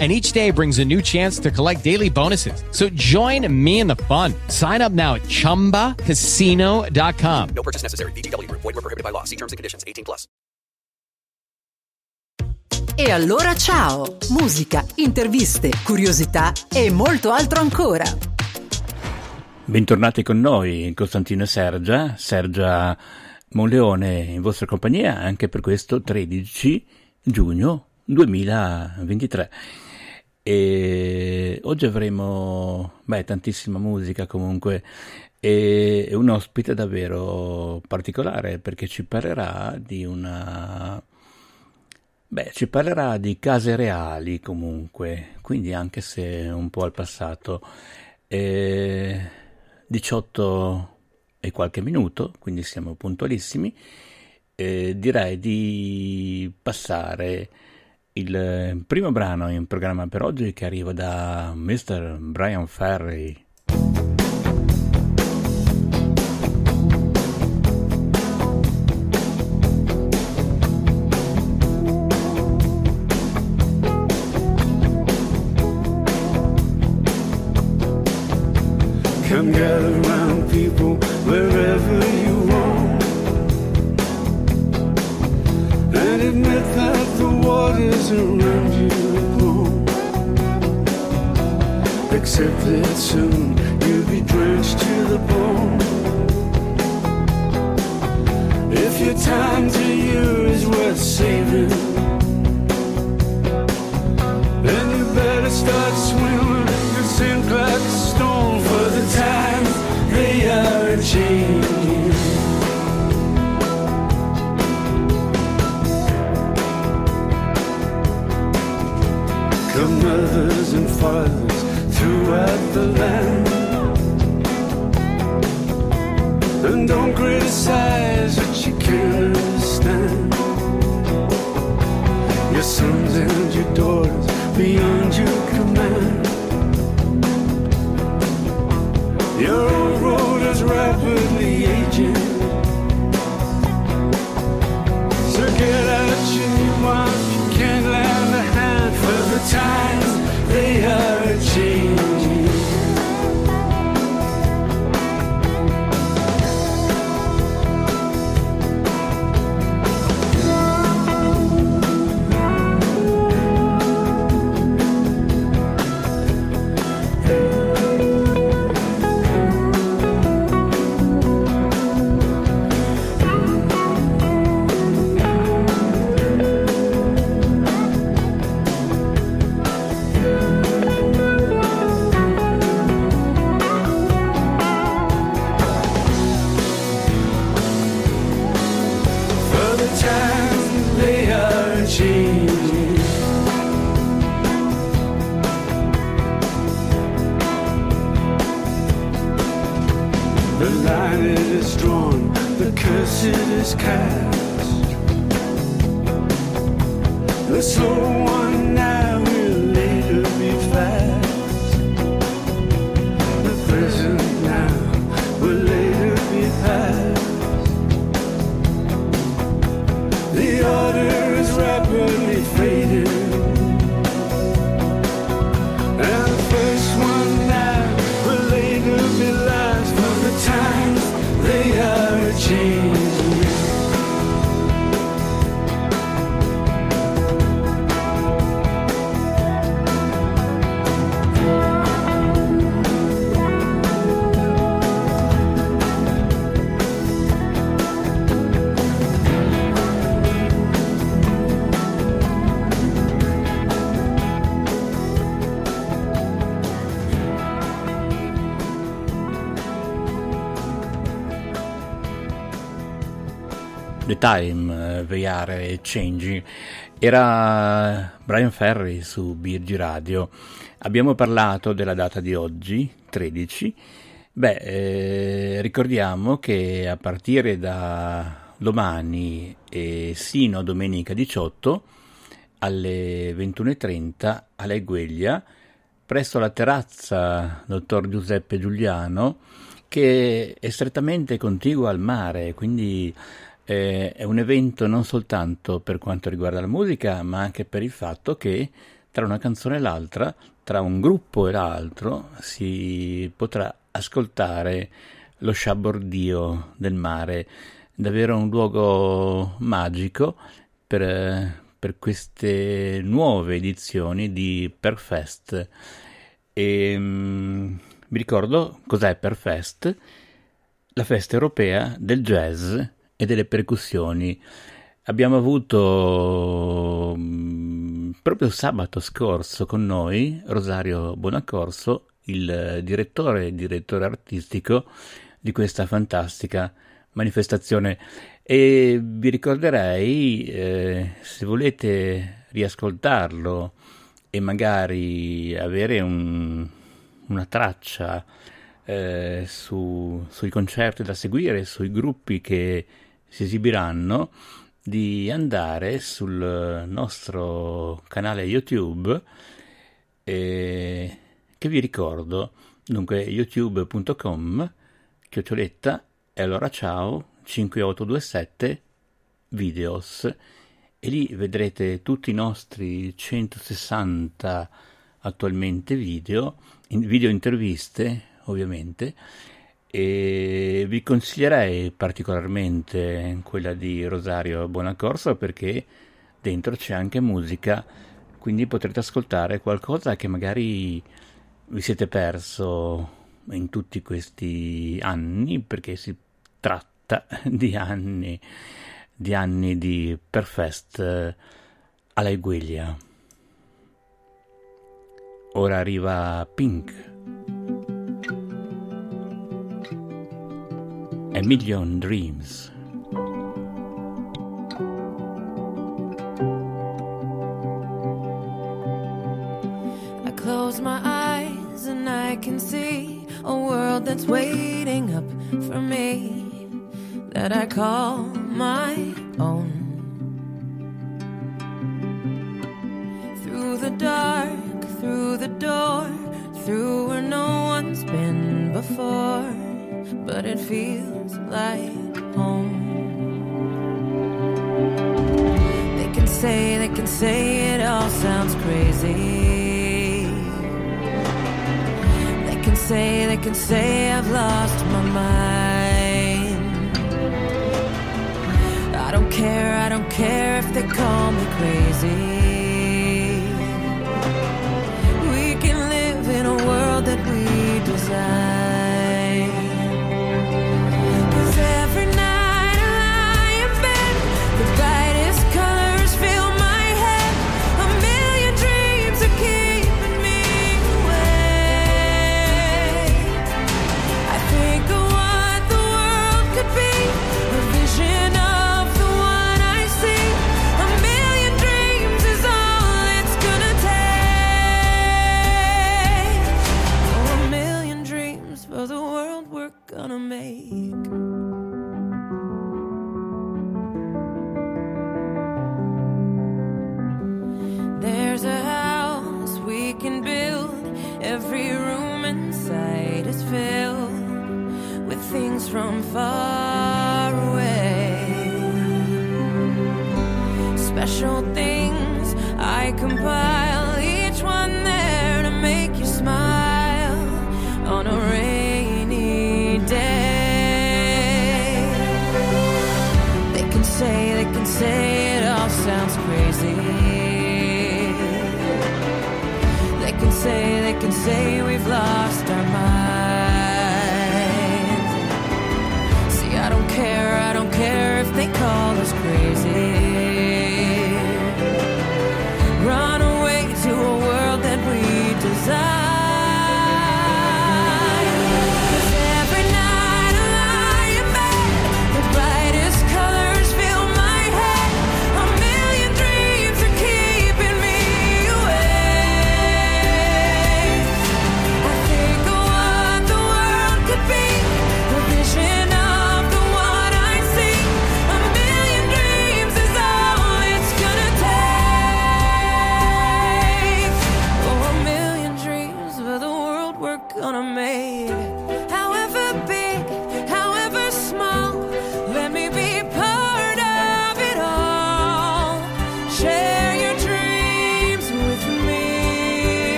And each day brings a new chance to collect daily bonuses. So join me in the fun. Sign up now at chumbacasino.com. No purchase necessary. BGW. Void were prohibited by law. See terms and conditions. 18 plus. E allora ciao! Musica, interviste, curiosità e molto altro ancora. Bentornati con noi, Costantino e Sergia, Sergia Monleone in vostra compagnia anche per questo 13 giugno 2023. E oggi avremo beh, tantissima musica comunque e un ospite davvero particolare perché ci parlerà di una beh ci parlerà di case reali comunque quindi anche se un po' al passato e 18 e qualche minuto quindi siamo puntualissimi direi di passare il primo brano in programma per oggi che arriva da Mr. Brian Ferry. Come Accept that soon you'll be drenched to the bone If your time to you is worth saving Then you better start swimming. And sink like a stone for the times they are changing. Come mothers and fathers throughout the land. And don't criticize what you can't understand. Your sons and your daughters beyond your command. Your old road is rapidly aging. So get out your new one. You can't lend a hand for the times Time, eh, They Are Changing. Era Brian Ferry su Birgi Radio. Abbiamo parlato della data di oggi, 13. Beh, eh, ricordiamo che a partire da domani e sino a domenica 18 alle 21.30 a Legueglia presso la terrazza dottor Giuseppe Giuliano che è strettamente contigua al mare, quindi eh, è un evento non soltanto per quanto riguarda la musica, ma anche per il fatto che tra una canzone e l'altra, tra un gruppo e l'altro, si potrà ascoltare lo sciabordio del mare, davvero un luogo magico per, per queste nuove edizioni di Perfest. E, um, vi ricordo cos'è Perfest? La festa europea del jazz e delle percussioni. Abbiamo avuto mm, proprio sabato scorso con noi Rosario Bonaccorso, il direttore e direttore artistico di questa fantastica manifestazione. E vi ricorderei, eh, se volete riascoltarlo e magari avere un, una traccia eh, su, sui concerti da seguire, sui gruppi che si esibiranno, di andare sul nostro canale YouTube eh, che vi ricordo, dunque youtube.com chioccioletta e allora ciao 5827 videos. E lì vedrete tutti i nostri 160 attualmente video, in video interviste ovviamente e vi consiglierei particolarmente quella di Rosario Bonaccorso perché dentro c'è anche musica, quindi potrete ascoltare qualcosa che magari vi siete perso in tutti questi anni perché si tratta di anni di anni di Perfest alla Iguiglia. Ora arriva Pink. A Million Dreams. I close my eyes and I can see a world that's waiting up for me that I call my own. Through the dark, through the door, through where no one's been before, but it feels like home. They can say, they can say it all sounds crazy. They can say, they can say I've lost my mind. I don't care, I don't care if they call me crazy. We can live in a world that we design. Gonna make.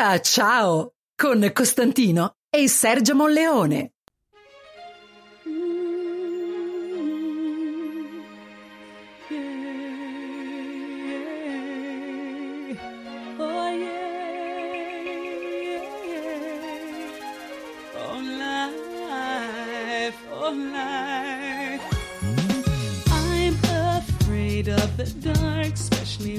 allora ciao con Costantino e Sergio Monleone. of the dark, especially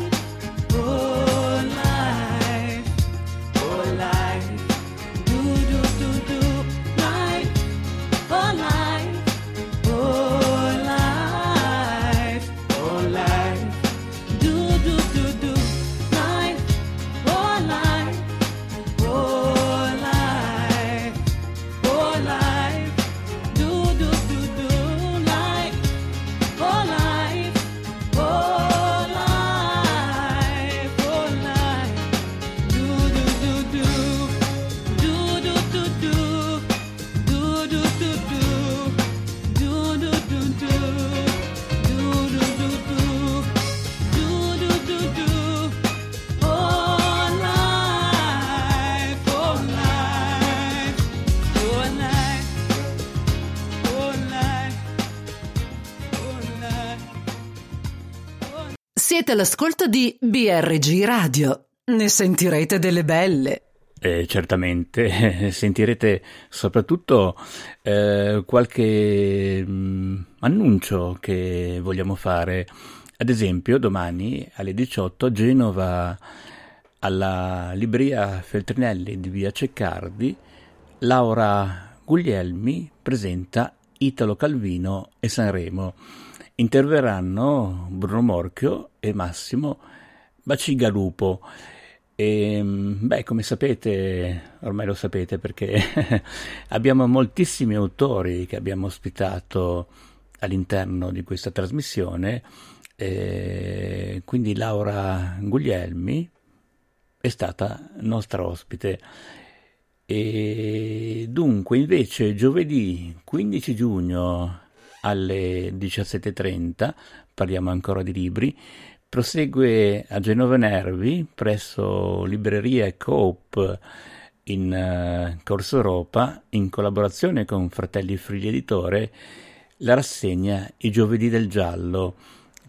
Siete all'ascolto di BRG Radio. Ne sentirete delle belle. Eh, certamente sentirete soprattutto eh, qualche mm, annuncio che vogliamo fare. Ad esempio, domani alle 18 a Genova, alla libreria Feltrinelli di via Ceccardi, Laura Guglielmi presenta Italo Calvino e Sanremo. Interverranno Bruno Morchio e Massimo Bacigalupo. E, beh, come sapete, ormai lo sapete perché abbiamo moltissimi autori che abbiamo ospitato all'interno di questa trasmissione. E quindi Laura Guglielmi è stata nostra ospite. E dunque, invece, giovedì 15 giugno alle 17.30, parliamo ancora di libri, prosegue a Genova Nervi presso Libreria Coop in eh, Corso Europa in collaborazione con Fratelli Frigli Editore la rassegna I giovedì del giallo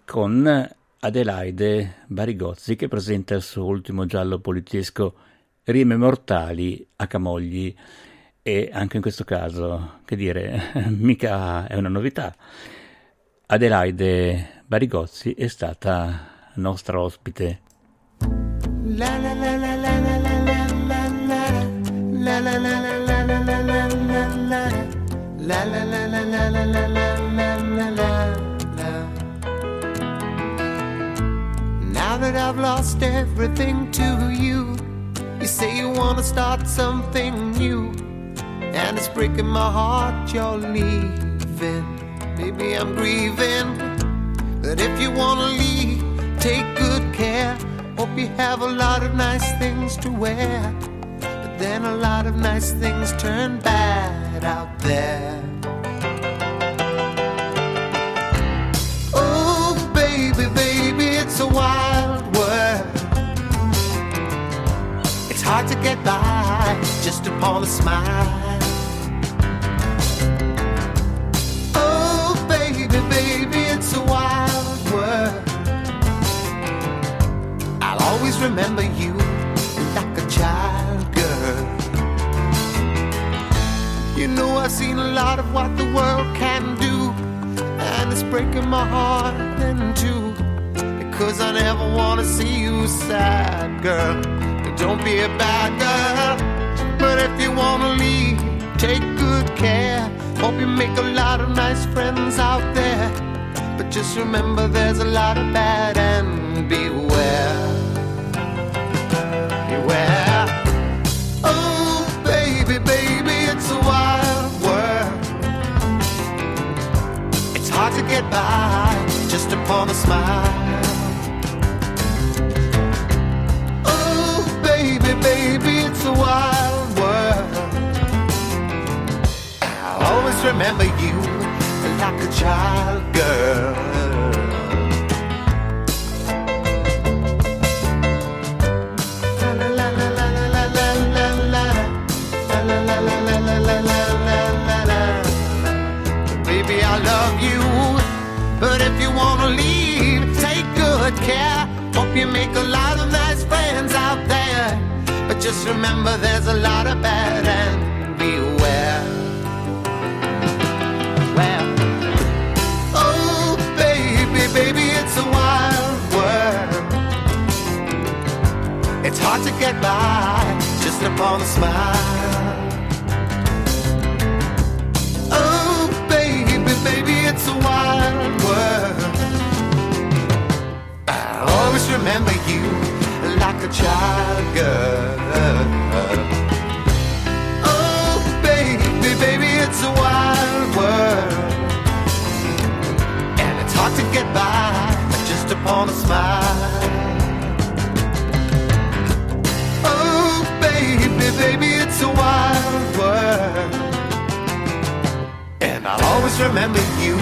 con Adelaide Barigozzi che presenta il suo ultimo giallo poliziesco Rime mortali a Camogli e anche in questo caso, che dire, mica è una novità. Adelaide Barigozzi è stata nostra ospite. La la la la la la la la la la la la Now that I've lost everything to you, you say you want to start something new. And it's breaking my heart you're leaving. Maybe I'm grieving, but if you wanna leave, take good care. Hope you have a lot of nice things to wear, but then a lot of nice things turn bad out there. Oh, baby, baby, it's a wild world. It's hard to get by just upon a smile. Remember you like a child girl. You know, I've seen a lot of what the world can do, and it's breaking my heart in two. Because I never want to see you sad, girl. Don't be a bad girl. But if you want to leave, take good care. Hope you make a lot of nice friends out there. But just remember there's a lot of bad and upon a smile. Oh, baby, baby, it's a wild world. I'll always remember you like a child girl. You make a lot of nice friends out there, but just remember there's a lot of bad and beware. Well, oh baby, baby, it's a wild world. It's hard to get by just upon a smile. Oh, baby, baby, it's a wild world. Remember you like a child girl. Oh, baby, baby, it's a wild world. And it's hard to get by just upon a smile. Oh, baby, baby, it's a wild world. And I'll always remember you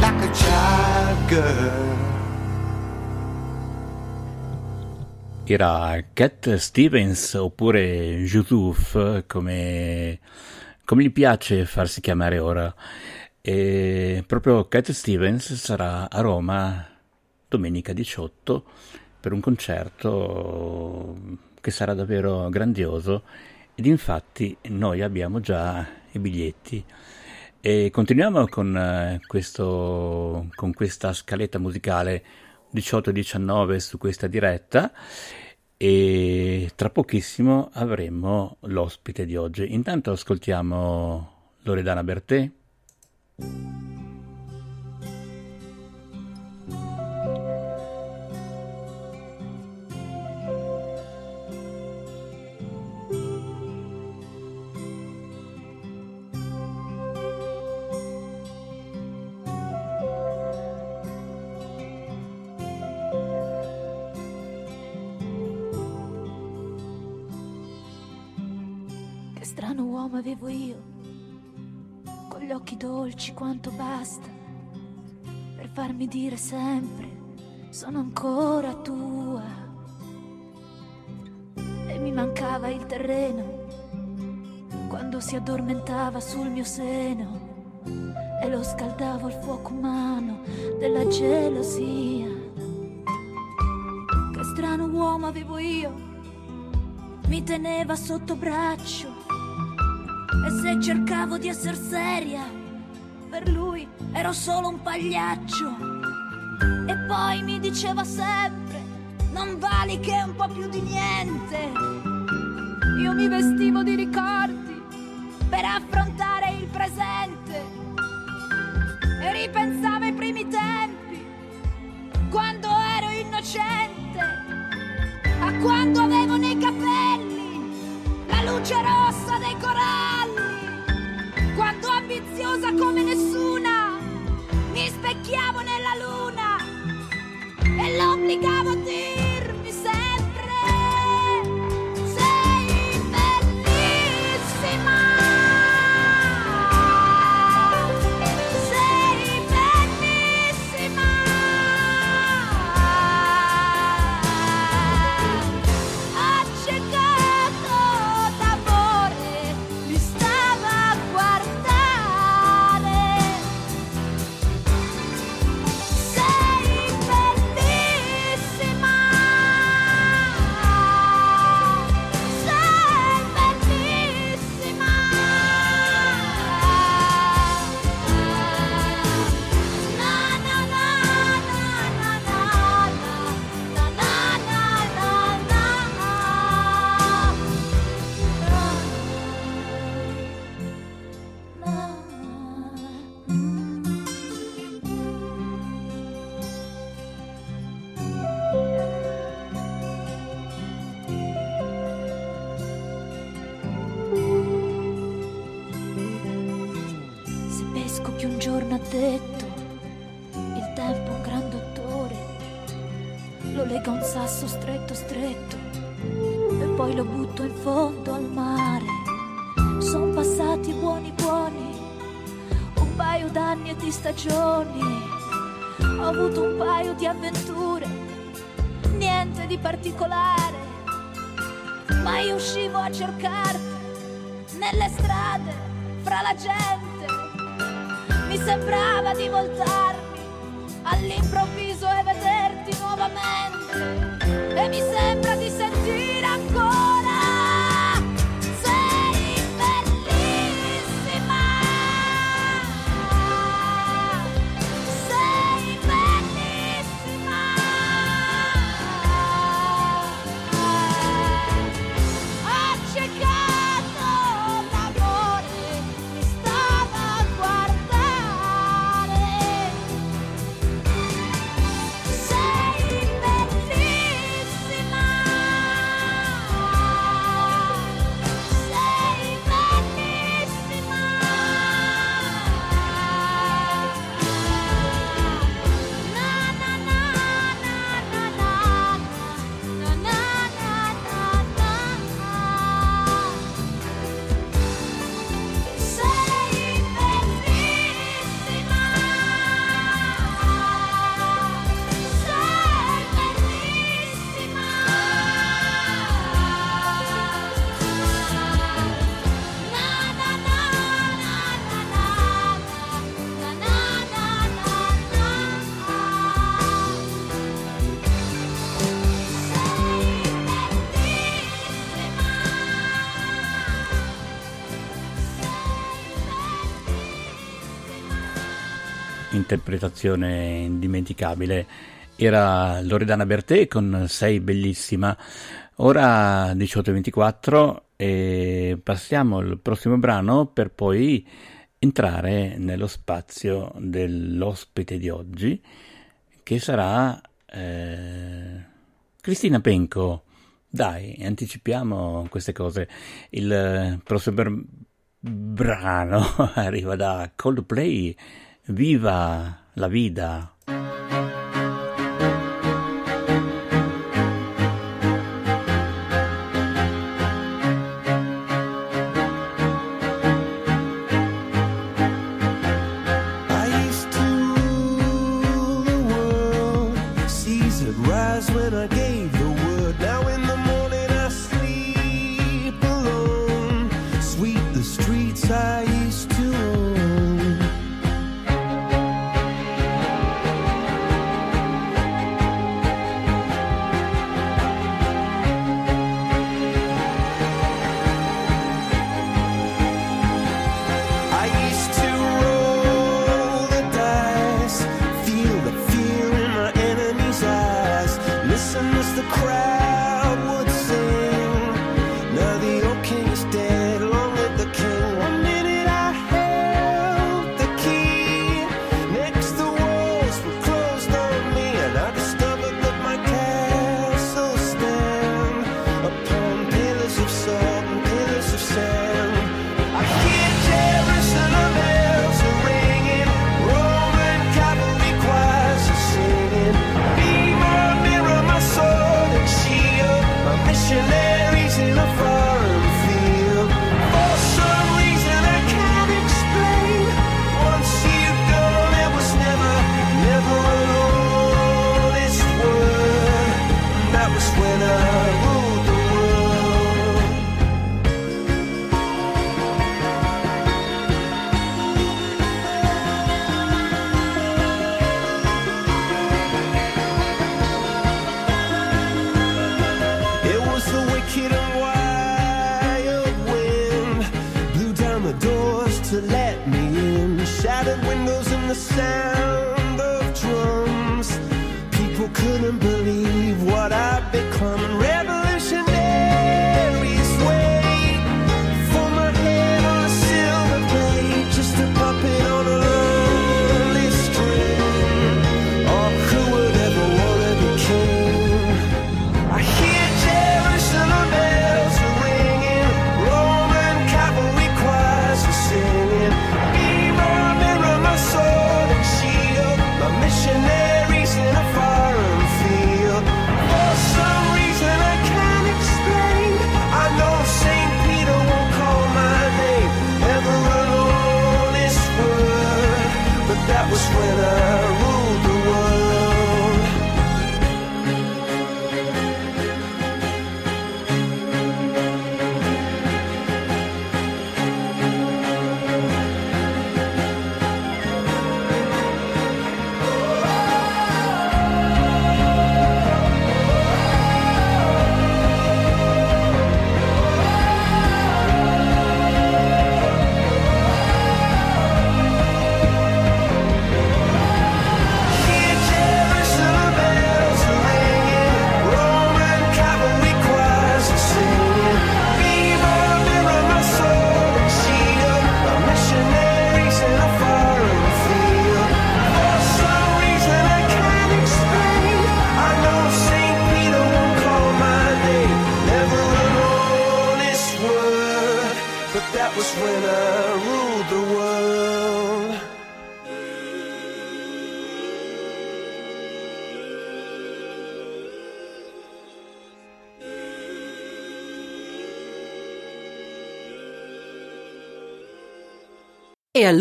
like a child girl. Era Cat Stevens oppure Yusuf, come, come gli piace farsi chiamare ora. E proprio Cat Stevens sarà a Roma domenica 18 per un concerto che sarà davvero grandioso ed infatti noi abbiamo già i biglietti. E continuiamo con, eh, questo, con questa scaletta musicale 18-19 su questa diretta e tra pochissimo avremo l'ospite di oggi. Intanto ascoltiamo Loredana Bertè. Basta, per farmi dire sempre, sono ancora tua. E mi mancava il terreno, quando si addormentava sul mio seno, e lo scaldavo al fuoco umano della gelosia. Che strano uomo avevo io, mi teneva sotto braccio e se cercavo di essere seria, per lui ero solo un pagliaccio. E poi mi diceva sempre, non vali che un po' più di niente. Io mi vestivo di ricordi per affrontare il presente. E ripensavo ai primi tempi, quando ero innocente, a quando avevo nei capelli la luce rossa dei corali. lovely government. Pesco che un giorno ha detto. Il tempo è un gran dottore, lo lega un sasso stretto stretto. E poi lo butto in fondo al mare. Sono passati buoni buoni, un paio d'anni e di stagioni, ho avuto un paio di avventure, niente di particolare, ma io uscivo a cercarti. Nelle strade, fra la gente. Mi sembrava di voltarmi all'improvviso e vederti nuovamente. E mi sembra di sentire interpretazione indimenticabile era Loredana Bertè con Sei bellissima. Ora 18.24 e passiamo al prossimo brano per poi entrare nello spazio dell'ospite di oggi che sarà eh, Cristina Penco. Dai, anticipiamo queste cose. Il prossimo br- brano arriva da Coldplay. Viva la vida!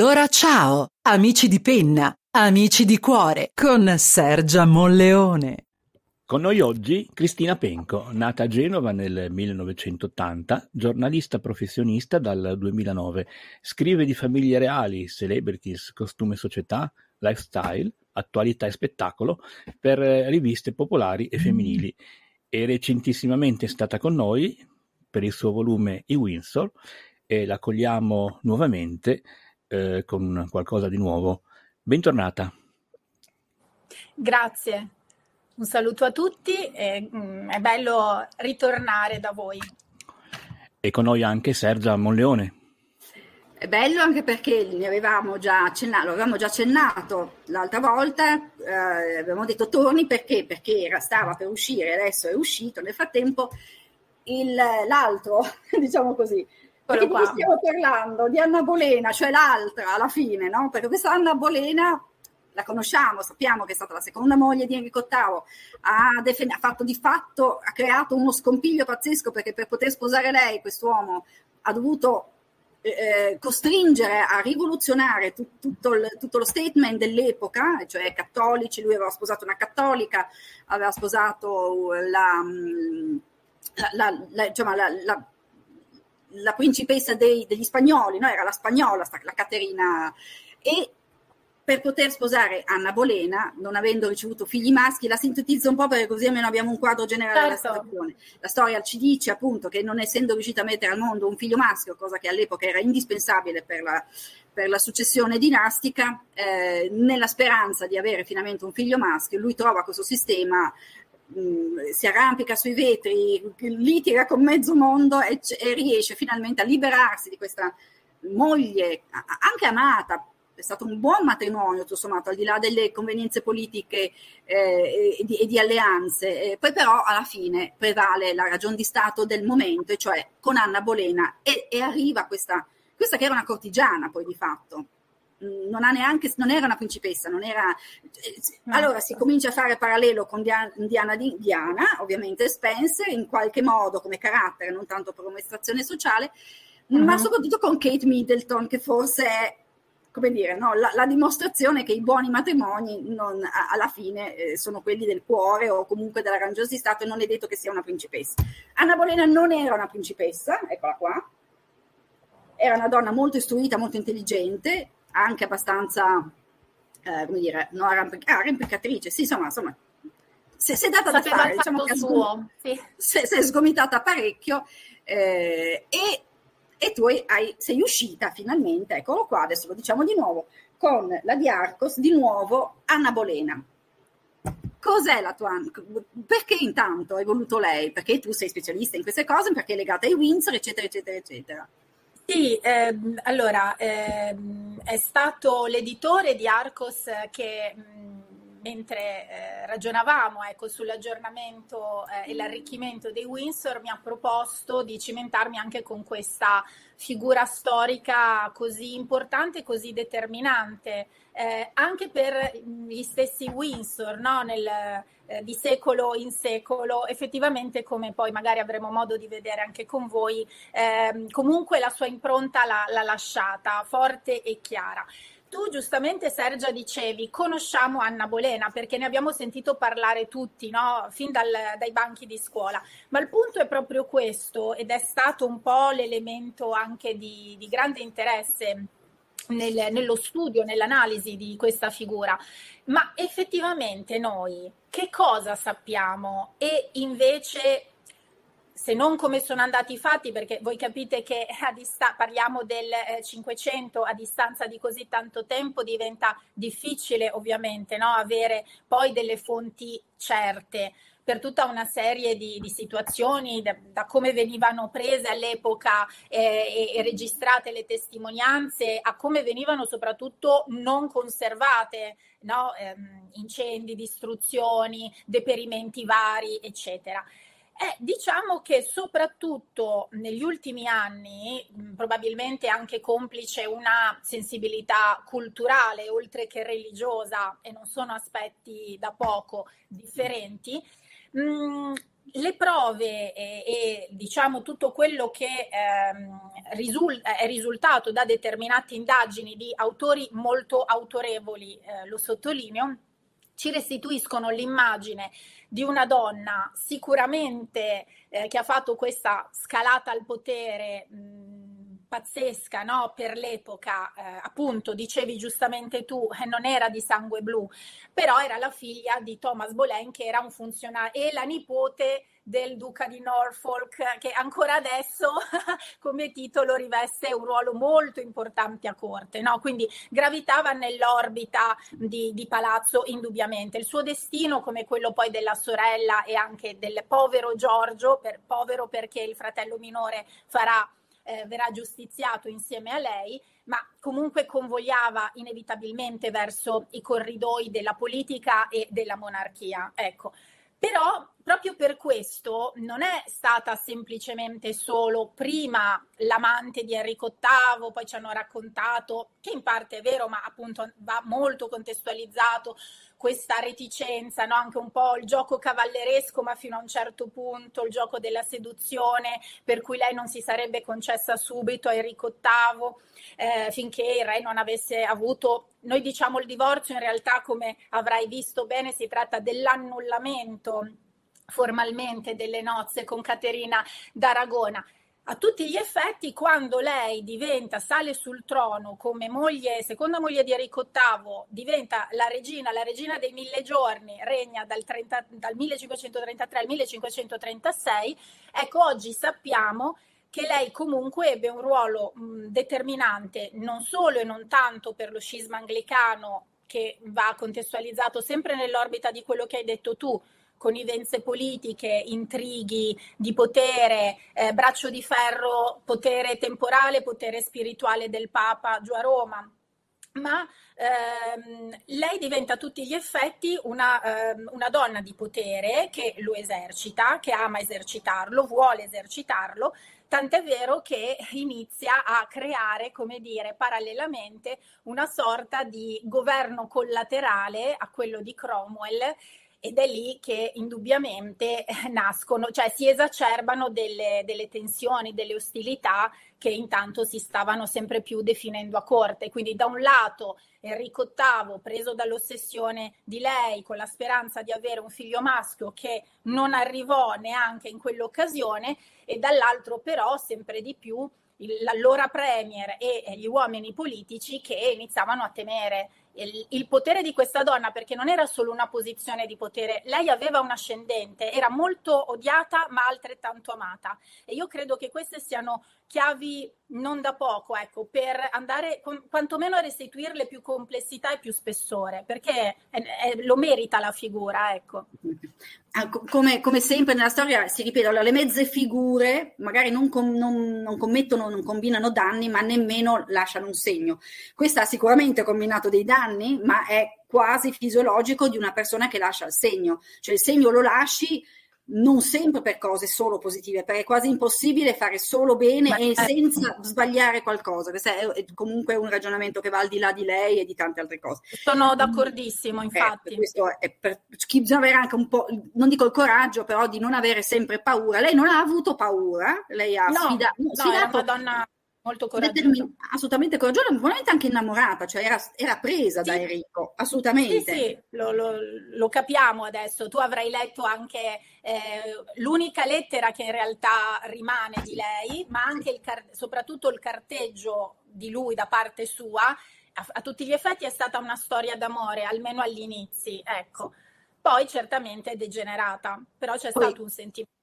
Allora ciao, amici di penna, amici di cuore, con Sergia Molleone. Con noi oggi Cristina Penco, nata a Genova nel 1980, giornalista professionista dal 2009. Scrive di famiglie reali, celebrities, costume società, lifestyle, attualità e spettacolo per eh, riviste popolari e femminili. E recentissimamente è stata con noi per il suo volume I Windsor e la cogliamo nuovamente eh, con qualcosa di nuovo. Bentornata. Grazie, un saluto a tutti, e, mm, è bello ritornare da voi. E con noi anche Sergia Monleone. È bello anche perché ne avevamo già accennato, lo avevamo già accennato l'altra volta, eh, abbiamo detto torni perché? Perché era, stava per uscire, adesso è uscito, nel frattempo il- l'altro, diciamo così. Perché di stiamo parlando? Di Anna Bolena, cioè l'altra alla fine, no? Perché questa Anna Bolena la conosciamo, sappiamo che è stata la seconda moglie di Enrico VIII, ha, defen- ha fatto di fatto, ha creato uno scompiglio pazzesco perché per poter sposare lei, quest'uomo, ha dovuto eh, costringere a rivoluzionare tut- tutto, il- tutto lo statement dell'epoca, cioè cattolici, lui aveva sposato una cattolica, aveva sposato la, la- la- la- insomma, la- principessa dei- degli spagnoli, no? era la spagnola, la Caterina, e per poter sposare Anna Bolena, non avendo ricevuto figli maschi, la sintetizzo un po' perché così almeno abbiamo un quadro generale della Certo. situazione. La storia ci dice appunto che non essendo riuscita a mettere al mondo un figlio maschio, cosa che all'epoca era indispensabile per la, per la successione dinastica, eh, nella speranza di avere finalmente un figlio maschio, lui trova questo sistema mh, si arrampica sui vetri, litiga con mezzo mondo e, e riesce finalmente a liberarsi di questa moglie, anche amata. È stato un buon matrimonio, tutto sommato, al di là delle convenienze politiche eh, e, di, e di alleanze. Eh, poi, però, alla fine prevale la ragion di Stato del momento, e cioè con Anna Bolena, e, e arriva questa, questa che era una cortigiana, poi di fatto Mm, non, ha neanche, non era una principessa, non era... eh, Allora si comincia a fare parallelo con Dia- Diana, di, Diana, ovviamente Spencer, in qualche modo come carattere, non tanto per un'estrazione sociale, ma Mhm. soprattutto con Kate Middleton, che forse è, come dire, no, la, la dimostrazione che i buoni matrimoni non- a- alla fine eh, sono quelli del cuore o comunque della ragione di Stato e non è detto che sia una principessa. Anna Bolena non era una principessa, eccola qua, era una donna molto istruita, molto intelligente, anche abbastanza, eh, come dire, no, arrampic- ah, arrampicatrice, sì, insomma, insomma, si si è data da fare, diciamo che suo, sì. si, si è sgomitata parecchio eh, e e tu hai, sei uscita finalmente, eccolo qua, adesso lo diciamo di nuovo, con la di Arcos, di nuovo Anna Bolena. Cos'è la tua... Perché intanto hai voluto lei? Perché tu sei specialista in queste cose, perché è legata ai Windsor, eccetera, eccetera, eccetera. Sì, ehm, allora ehm, è stato l'editore di Arcos che mh, mentre eh, ragionavamo ecco, sull'aggiornamento eh, e l'arricchimento dei Windsor mi ha proposto di cimentarmi anche con questa figura storica così importante, così determinante, eh, anche per gli stessi Windsor, no? Nel, eh, di secolo in secolo, effettivamente come poi magari avremo modo di vedere anche con voi, ehm, comunque la sua impronta l'ha, l'ha lasciata forte e chiara. Tu giustamente Sergia dicevi, conosciamo Anna Bolena perché ne abbiamo sentito parlare tutti, no? fin dal, dai banchi di scuola, ma il punto è proprio questo ed è stato un po' l'elemento anche di, di grande interesse nel, nello studio, nell'analisi di questa figura. Ma effettivamente noi che cosa sappiamo e invece se non come sono andati i fatti, perché voi capite che dista- parliamo del eh, 500 a distanza di così tanto tempo diventa difficile ovviamente no? avere poi delle fonti certe per tutta una serie di, di situazioni, da, da, come venivano prese all'epoca eh, e, e, registrate le testimonianze, a come venivano soprattutto non conservate, no? eh, incendi, distruzioni, deperimenti vari, eccetera. Eh, diciamo che soprattutto negli ultimi anni, probabilmente anche complice una sensibilità culturale oltre che religiosa, e non sono aspetti da poco differenti, mh, le prove e, e, diciamo tutto quello che ehm, risul- è risultato da determinate indagini di autori molto autorevoli, eh, lo sottolineo, ci restituiscono l'immagine di una donna sicuramente eh, che ha fatto questa scalata al potere mh, pazzesca no? per l'epoca, eh, appunto dicevi giustamente tu, eh, non era di sangue blu, però era la figlia di Thomas Boleyn che era un funzionario e la nipote del duca di Norfolk che ancora adesso come titolo riveste un ruolo molto importante a corte, no? quindi gravitava nell'orbita di, di palazzo indubbiamente. Il suo destino come quello poi della sorella e anche del povero Giorgio, per, povero perché il fratello minore farà eh, verrà giustiziato insieme a lei, ma comunque convogliava inevitabilmente verso i corridoi della politica e della monarchia. Ecco. Però proprio per questo non è stata semplicemente solo prima l'amante di Enrico VIII, poi ci hanno raccontato, che in parte è vero, ma appunto va molto contestualizzato, questa reticenza, no? anche un po' il gioco cavalleresco, ma fino a un certo punto, il gioco della seduzione, per cui lei non si sarebbe concessa subito a Enrico VIII eh, finché il re non avesse avuto, noi diciamo il divorzio, in realtà come avrai visto bene si tratta dell'annullamento formalmente delle nozze con Caterina d'Aragona. A tutti gli effetti, quando lei diventa, sale sul trono come moglie, seconda moglie di Enrico VIII, diventa la regina, la regina dei mille giorni, regna dal, 30, dal 1533 al 1536, ecco oggi sappiamo che lei comunque ebbe un ruolo mh, determinante non solo e non tanto per lo scisma anglicano che va contestualizzato sempre nell'orbita di quello che hai detto tu, connivenze politiche, intrighi di potere, eh, braccio di ferro, potere temporale, potere spirituale del Papa giù a Roma. Ma ehm, lei diventa a tutti gli effetti una, ehm, una donna di potere che lo esercita, che ama esercitarlo, vuole esercitarlo, tant'è vero che inizia a creare, come dire, parallelamente una sorta di governo collaterale a quello di Cromwell ed è lì che indubbiamente nascono, cioè si esacerbano delle, delle, tensioni, delle ostilità che intanto si stavano sempre più definendo a corte. Quindi da un lato Enrico VIII, preso dall'ossessione di lei, con la speranza di avere un figlio maschio che non arrivò neanche in quell'occasione, e dall'altro però sempre di più l'allora premier e gli uomini politici che iniziavano a temere il, il, potere di questa donna perché non era solo una posizione di potere, lei aveva un ascendente, era molto odiata ma altrettanto amata e io credo che queste siano chiavi non da poco, ecco, per andare con- quantomeno a restituirle più complessità e più spessore, perché è- è- lo merita la figura, ecco. Ah, co- Come, come sempre nella storia si ripete, le mezze figure magari non, com- non- non commettono, non combinano danni, ma nemmeno lasciano un segno. Questa ha sicuramente combinato dei danni, ma è quasi fisiologico di una persona che lascia il segno. Cioè il segno lo lasci non sempre per cose solo positive, perché è quasi impossibile fare solo bene Ma- e eh. senza sbagliare qualcosa. Questo è, è comunque un ragionamento che va al di là di lei e di tante altre cose. Sono d'accordissimo, Eh, infatti. questo è per chi bisogna avere anche un po', non dico il coraggio, però di non avere sempre paura. Lei non ha avuto paura, lei ha No, sfida- no, sfidato era una donna molto coraggiosa. assolutamente coraggiosa, probabilmente anche innamorata, cioè era, era presa da Sì. Enrico, Sì, assolutamente. sì, lo, lo- lo capiamo adesso. Tu avrai letto anche eh, l'unica lettera che in realtà rimane di lei, ma anche il car- soprattutto il carteggio di lui da parte sua. A, a tutti gli effetti è stata una storia d'amore, almeno agli inizi, ecco. Poi certamente è degenerata, però c'è Poi- stato un sentimento.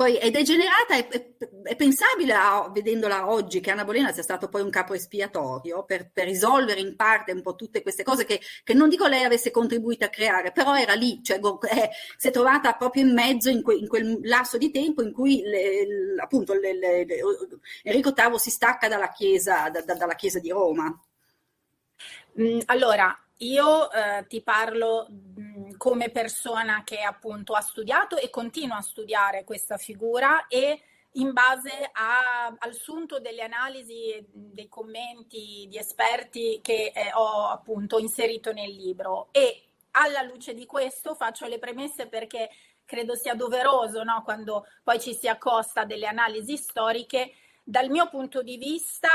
Poi è degenerata, è, è- è pensabile, a- vedendola oggi, che Anna Bolena sia stato poi un capo espiatorio per, per risolvere in parte un po' tutte queste cose che, che non dico lei avesse contribuito a creare, però era lì, cioè eh, si è trovata proprio in mezzo in, que- in quel lasso di tempo in cui le- appunto le- le- le- Enrico VIII si stacca dalla chiesa, da- da- dalla chiesa di Roma. Mm, Allora, io eh, ti parlo mm, come persona che appunto ha studiato e continua a studiare questa figura e in base a- al sunto delle analisi e dei commenti di esperti che eh, ho appunto inserito nel libro. E alla luce di questo faccio le premesse perché credo sia doveroso, no, quando poi ci si accosta delle analisi storiche dal mio punto di vista,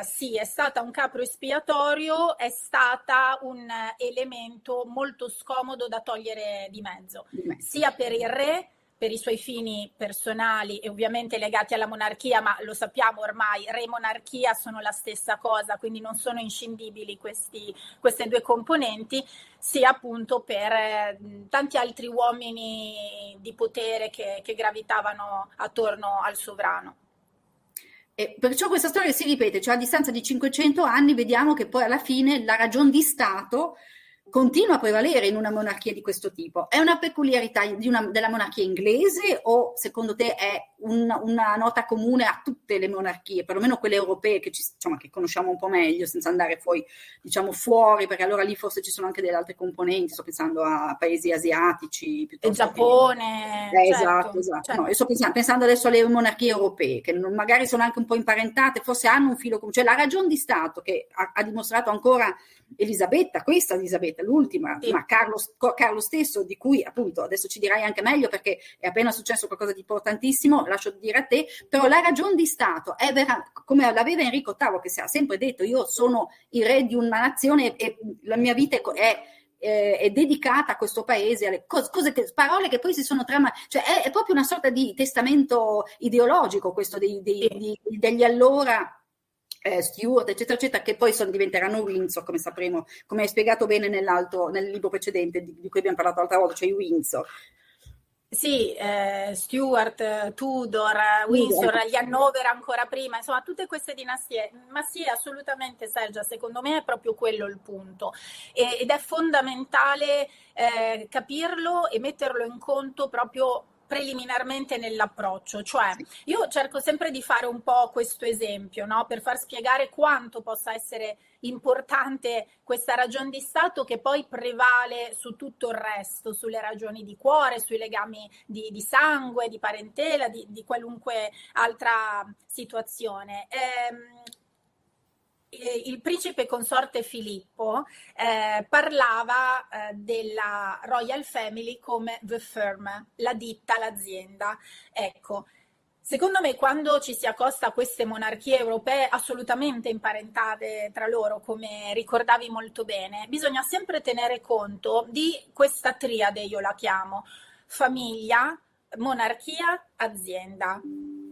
eh, sì, è stata un capro espiatorio, è stata un elemento molto scomodo da togliere di mezzo, Di mezzo. sia per il re, per i suoi fini personali e ovviamente legati alla monarchia, ma lo sappiamo ormai, re e monarchia sono la stessa cosa, quindi non sono inscindibili questi, queste due componenti, sia appunto per eh, tanti altri uomini di potere che, che gravitavano attorno al sovrano. E perciò questa storia si ripete, cioè a distanza di 500 anni vediamo che poi alla fine la ragion di Stato continua a prevalere in una monarchia di questo tipo. È una peculiarità di una- della monarchia inglese o secondo te è un- una nota comune a tutte le monarchie, perlomeno quelle europee che, ci- insomma, che conosciamo un po' meglio, senza andare poi diciamo fuori, perché allora lì forse ci sono anche delle altre componenti, sto pensando a paesi asiatici Il piuttosto che- Giappone, eh, certo, esatto, esatto. certo. No, io sto pensando, pensando adesso alle monarchie europee, che non- magari sono anche un po' imparentate, forse hanno un filo comune. Cioè la ragione di Stato che ha, ha dimostrato ancora Elisabetta, questa Elisabetta, l'ultima, Sì. ma Carlo, Carlo stesso, di cui appunto adesso ci dirai anche meglio perché è appena successo qualcosa di importantissimo, lascio dire a te, però la ragione di Stato è vera, come l'aveva Enrico VIII, che si ha sempre detto, io sono il re di una nazione e la mia vita è è, eh, è dedicata a questo paese, alle cose, cose che, parole che poi si sono tramate, cioè è, è proprio una sorta di testamento ideologico questo dei- dei- Sì. di- degli allora eh, Stuart, eccetera, eccetera, che poi sono- diventeranno Windsor, come sapremo, come hai spiegato bene nell'altro, nel libro precedente di, di cui abbiamo parlato l'altra volta, cioè i Windsor. Sì, eh, Stuart, eh, Tudor, Windsor, gli Hannover ancora prima, insomma, tutte queste dinastie. Ma sì, assolutamente, Sergia, secondo me è proprio quello il punto. E- ed è fondamentale eh, capirlo e metterlo in conto proprio preliminarmente nell'approccio, cioè io cerco sempre di fare un po' questo esempio, no? Per far spiegare quanto possa essere importante questa ragione di Stato che poi prevale su tutto il resto, sulle ragioni di cuore, sui legami di, di sangue, di parentela, di, di qualunque altra situazione. Ehm, eh, il principe consorte Filippo eh, parlava eh, della Royal Family come the firm, la ditta, l'azienda. Ecco, secondo me quando ci si accosta a queste monarchie europee assolutamente imparentate tra loro, come ricordavi molto bene, bisogna sempre tenere conto di questa triade, io la chiamo, famiglia, monarchia, azienda,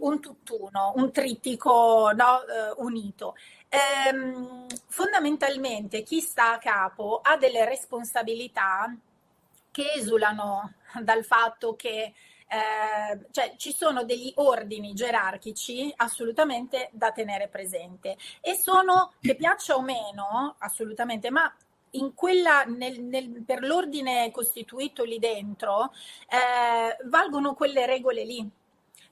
un tutt'uno, un trittico no, eh, unito. Ehm, fondamentalmente chi sta a capo ha delle responsabilità che esulano dal fatto che eh, cioè ci sono degli ordini gerarchici assolutamente da tenere presente e sono, che piaccia o meno, assolutamente, ma quella, nel, nel, per l'ordine costituito lì dentro, eh, valgono quelle regole lì.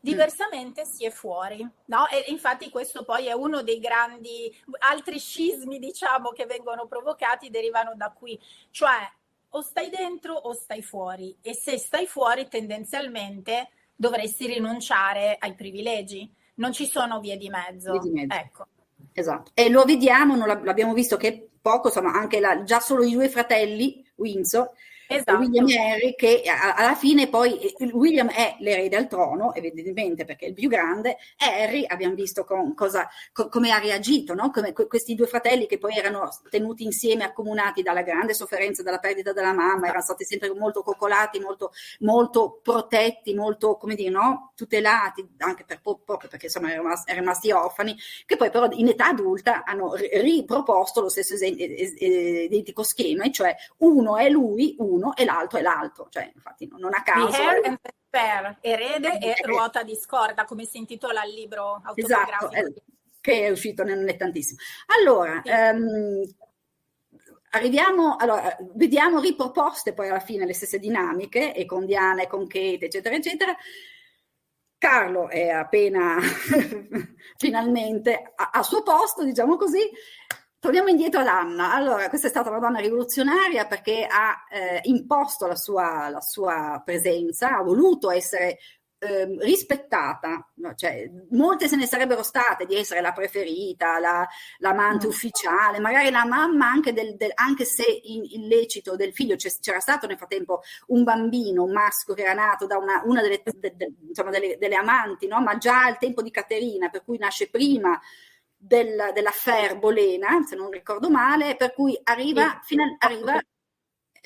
Diversamente si è fuori, no? E infatti questo poi è uno dei grandi, altri scismi, diciamo, che vengono provocati derivano da qui. Cioè, o stai dentro o stai fuori. E se stai fuori, tendenzialmente dovresti rinunciare ai privilegi. Non ci sono vie di mezzo. Vie di mezzo. Ecco. Esatto. E lo vediamo, l'abbiamo visto che poco, insomma, anche la- già solo i due fratelli, Windsor, Esatto. William e Harry, che alla fine poi eh, William è l'erede al trono, evidentemente perché è il più grande, e Harry abbiamo visto con cosa, co- come ha reagito, no? come que- questi due fratelli che poi erano tenuti insieme, accomunati dalla grande sofferenza dalla perdita della mamma, erano stati sempre molto coccolati, molto, molto protetti, molto, come dire, no? tutelati, anche per, po- proprio perché insomma erano rimasti, rimasti orfani, che poi però in età adulta hanno ri- riproposto lo stesso identico schema, e cioè uno è lui, uno, e l'altro è l'altro, cioè infatti non, a caso. Spare, erede e Eh. ruota di scorda, come si intitola il libro Esatto, autobiografico. eh, che è uscito nel non è tantissimo. Allora, ehm, arriviamo, allora, vediamo riproposte poi alla fine le stesse dinamiche, e con Diana e con Kate, eccetera, eccetera. Carlo è appena finalmente a- al suo posto, diciamo così. Torniamo indietro ad Anna. Allora, questa è stata una donna rivoluzionaria perché ha eh, imposto la sua, la sua presenza, ha voluto essere ehm, rispettata, no? cioè, molte se ne sarebbero state di essere la preferita, la, l'amante ufficiale, magari la mamma anche, del, del- anche se in- illecito del figlio, C'è- c'era stato nel frattempo un bambino, un maschio che era nato da una, una delle, de- de- insomma, delle, delle amanti, no? ma già al tempo di Caterina, per cui nasce prima del, dell'affair Bolena, se non ricordo male, per cui arriva, fino a- arriva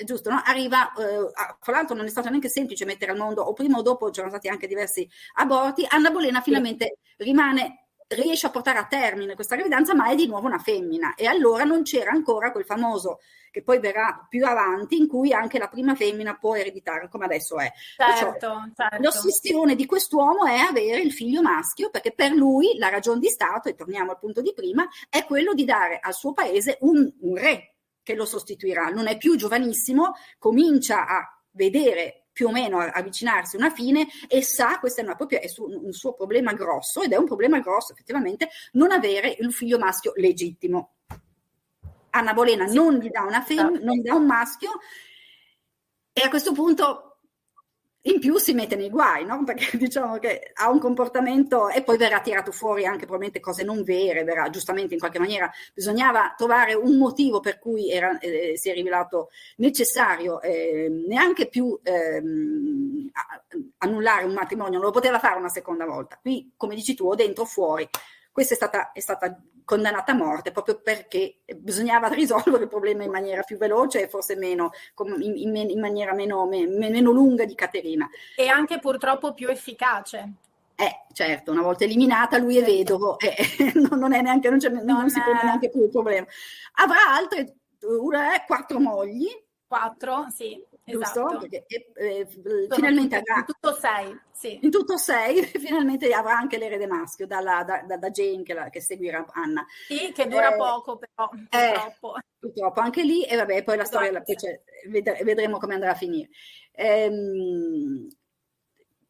giusto, no? Arriva, eh, a- fra l'altro non è stato neanche semplice mettere al mondo, o prima o dopo c'erano stati anche diversi aborti, Anna Bolena finalmente rimane, riesce a portare a termine questa gravidanza, ma è di nuovo una femmina. E allora non c'era ancora quel famoso, che poi verrà più avanti, in cui anche la prima femmina può ereditare, come adesso è. Perciò Certo, certo. L'ossessione di quest'uomo è avere il figlio maschio, perché per lui la ragione di Stato, e torniamo al punto di prima, è quello di dare al suo paese un, un re che lo sostituirà. Non è più giovanissimo, comincia a vedere più o meno a- avvicinarsi una fine e sa, questo è, una propria- è su- un suo problema grosso ed è un problema grosso effettivamente non avere il figlio maschio legittimo. Anna Bolena non gli dà una femmina, non gli dà un maschio e a questo punto in più si mette nei guai, no? Perché diciamo che ha un comportamento e poi verrà tirato fuori anche probabilmente cose non vere, verrà giustamente in qualche maniera bisognava trovare un motivo per cui era, eh, si è rivelato necessario eh, neanche più a- annullare un matrimonio, non lo poteva fare una seconda volta. Qui, come dici tu, o dentro o fuori. Questa è stata, è stata condannata a morte proprio perché bisognava risolvere il problema in maniera più veloce e forse meno, in, in- in maniera meno, me- meno lunga di Caterina. E anche purtroppo più efficace. Eh, certo, una volta eliminata lui è vedovo, e non, non è neanche, non, c'è- non si pone neanche più il problema. Avrà altre una, eh, quattro mogli, Quattro, sì, giusto? esatto. Perché, eh, eh, Sono finalmente avrà in tutto sei, sì. in tutto sei, finalmente avrà anche l'erede maschio dalla- da, da- da Jane che, la- che seguirà Anna. Sì, che dura Eh, poco però, eh, purtroppo. purtroppo anche lì, e vabbè, poi la storia la- poi Esatto. ved- vedremo come andrà a finire. Ehm,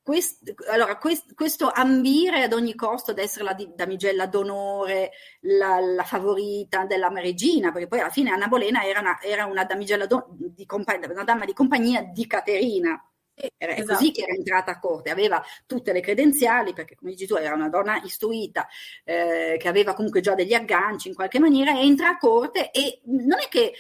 quest- allora, quest- questo ambire ad ogni costo ad essere la damigella d'onore, la, la favorita della regina, perché poi alla fine Anna Bolena era una, era una damigella do- di compagnia, una dama di compagnia di Caterina. Era è esatto. così che era entrata a corte, aveva tutte le credenziali, perché come dici tu era una donna istruita, eh, che aveva comunque già degli agganci in qualche maniera, entra a corte e non è che,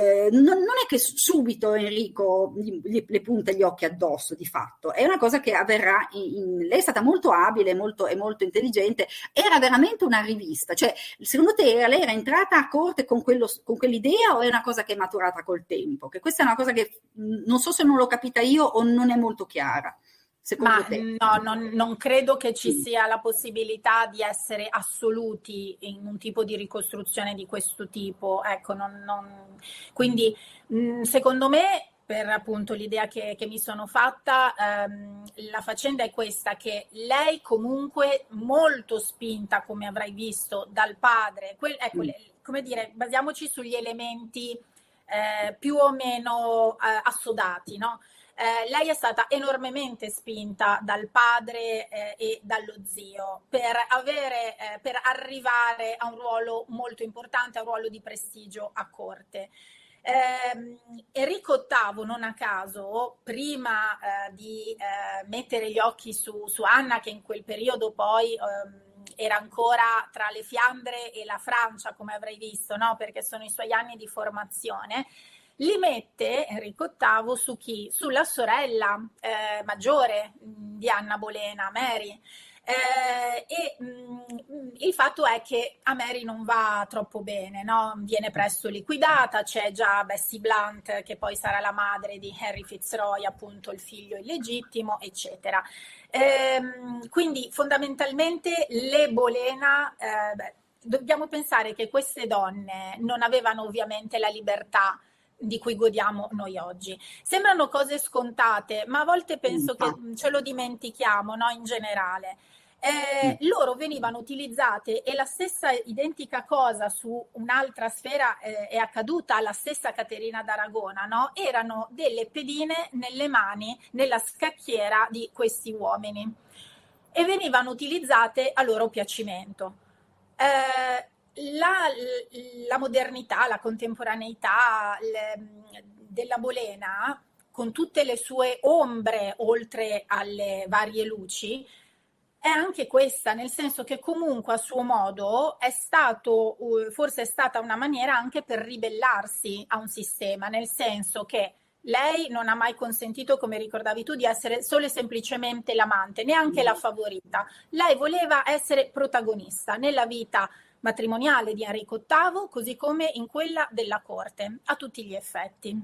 eh, non, non è che subito Enrico gli, gli- le punta gli occhi addosso di fatto, è una cosa che avverrà, in, in- lei è stata molto abile molto, molto intelligente, era veramente una rivista, cioè secondo te era- lei era entrata a corte con, quello, con quell'idea o è una cosa che è maturata col tempo? Che questa è una cosa che non so se non l'ho capita io o non è molto chiara. Secondo Ma te? no, non, non credo che ci sia la possibilità di essere assoluti in un tipo di ricostruzione di questo tipo. Ecco, non- non- Quindi mh, secondo me per appunto l'idea che, che mi sono fatta. Ehm, la faccenda è questa, che lei comunque molto spinta, come avrai visto, dal padre, quel, ecco, Mm. come dire, basiamoci sugli elementi eh, più o meno eh, assodati, no? Eh, lei è stata enormemente spinta dal padre eh, e dallo zio per, avere, eh, per arrivare a un ruolo molto importante, a un ruolo di prestigio a corte. Ehm, Enrico VIII, non a caso, prima eh, di eh, mettere gli occhi su, su Anna, che in quel periodo poi ehm, era ancora tra le Fiandre e la Francia, come avrei visto, no? perché sono i suoi anni di formazione, li mette Enrico VIII su chi? Sulla sorella eh, maggiore mh, di Anna Bolena, Mary. Eh, e mh, il fatto è che a Mary non va troppo bene, no? viene presto liquidata, c'è già Bessie Blunt che poi sarà la madre di Henry Fitzroy, appunto il figlio illegittimo, eccetera. Ehm, quindi fondamentalmente le Bolena, eh, beh, dobbiamo pensare che queste donne non avevano ovviamente la libertà di cui godiamo noi oggi. Sembrano cose scontate, ma a volte penso che ce lo dimentichiamo, no? In generale. Eh, loro venivano utilizzate e la stessa identica cosa su un'altra sfera eh, è accaduta alla stessa Caterina d'Aragona, no? Erano delle pedine nelle mani, nella scacchiera di questi uomini e venivano utilizzate a loro piacimento. Eh, la, la modernità, la contemporaneità le- della Bolena, con tutte le sue ombre oltre alle varie luci, è anche questa, nel senso che comunque a suo modo è stato, forse è stata una maniera anche per ribellarsi a un sistema, nel senso che lei non ha mai consentito, come ricordavi tu, di essere solo e semplicemente l'amante, neanche la favorita. Lei voleva essere protagonista nella vita matrimoniale di Enrico VIII, così come in quella della corte, a tutti gli effetti.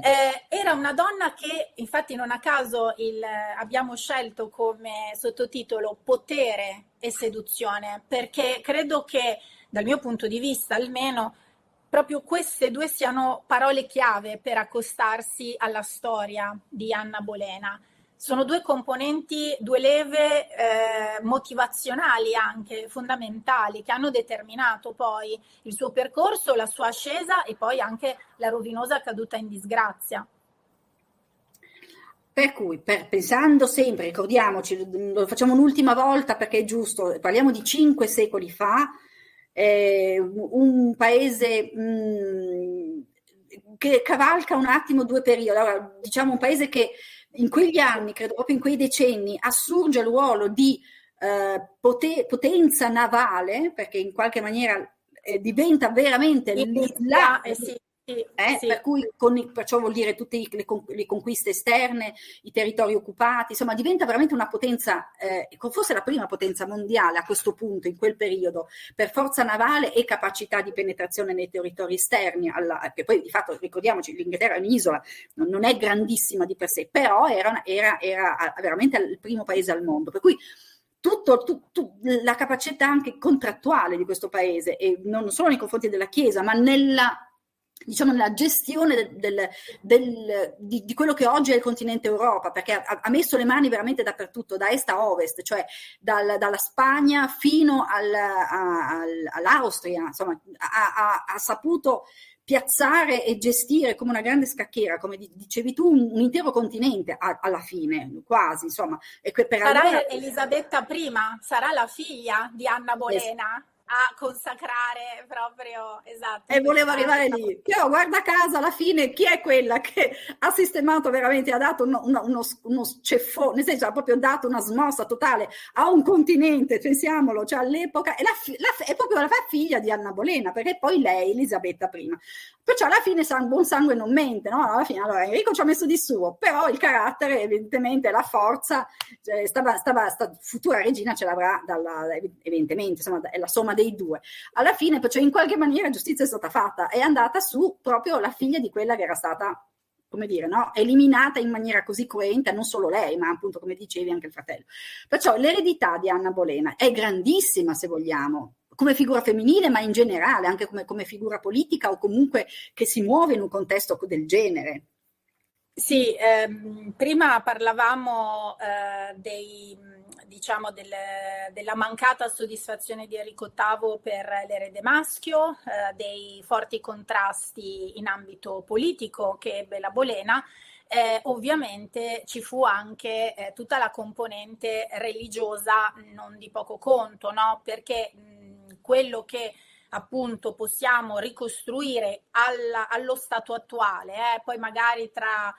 Eh, era una donna che, infatti, non a caso il- abbiamo scelto come sottotitolo Potere e seduzione, perché credo che, dal mio punto di vista almeno, proprio queste due siano parole chiave per accostarsi alla storia di Anna Bolena. Sono due componenti, due leve eh, motivazionali anche fondamentali che hanno determinato poi il suo percorso, la sua ascesa e poi anche la rovinosa caduta in disgrazia. Per cui, per- pensando sempre, ricordiamoci, lo facciamo un'ultima volta perché è giusto, parliamo di cinque secoli fa, eh, un paese mh, che cavalca un attimo due periodi. Allora, diciamo un paese che in quegli anni, credo proprio in quei decenni, assurge il ruolo di eh, pote- potenza navale, perché in qualche maniera eh, diventa veramente la, Eh sì, eh, sì. per cui con- perciò vuol dire tutte le, le conquiste esterne, i territori occupati, insomma diventa veramente una potenza, eh, forse la prima potenza mondiale a questo punto, in quel periodo, per forza navale e capacità di penetrazione nei territori esterni, alla- che poi di fatto ricordiamoci l'Inghilterra è un'isola, non, non è grandissima di per sé, però era, era- era veramente il primo paese al mondo, per cui tutto, tu- tu- la capacità anche contrattuale di questo paese, e non solo nei confronti della Chiesa, ma nella diciamo nella gestione del- del- del- di, di quello che oggi è il continente Europa, perché ha, ha messo le mani veramente dappertutto, da est a ovest, cioè dal- dalla Spagna fino al- al- all'Austria, insomma, ha, ha- ha saputo piazzare e gestire come una grande scacchiera, come di- dicevi tu, un, un intero continente a- alla fine, quasi, insomma. Sarà allora- Elisabetta I, sarà la figlia di Anna Bolena a consacrare proprio, esatto. E volevo questa- arrivare lì. Però guarda caso, alla fine, chi è quella che ha sistemato veramente, ha dato uno, uno, uno, ceffone, nel senso ha proprio dato una smossa totale a un continente, pensiamolo, cioè all'epoca, è, la la- è proprio la figlia di Anna Bolena, perché poi lei, Elisabetta I. Perciò alla fine san- buon sangue non mente, no? Alla fine, allora Enrico ci ha messo di suo, però il carattere, evidentemente, la forza, cioè, stava, stava, sta futura regina ce l'avrà dalla, evidentemente, insomma, è la somma dei due. Alla fine, perciò in qualche maniera giustizia è stata fatta, è andata su proprio la figlia di quella che era stata come dire, no? eliminata in maniera così cruenta, non solo lei, ma appunto, come dicevi, anche il fratello. Perciò l'eredità di Anna Bolena è grandissima, se vogliamo, come figura femminile, ma in generale, anche come, come figura politica o comunque che si muove in un contesto del genere. Sì, ehm, prima parlavamo eh, dei, diciamo del- della mancata soddisfazione di Enrico VIII per l'erede maschio, eh, dei forti contrasti in ambito politico che ebbe la Bolena. Eh, ovviamente ci fu anche eh, tutta la componente religiosa non di poco conto, no? Perché mh, quello che appunto possiamo ricostruire alla- allo stato attuale, eh, poi magari tra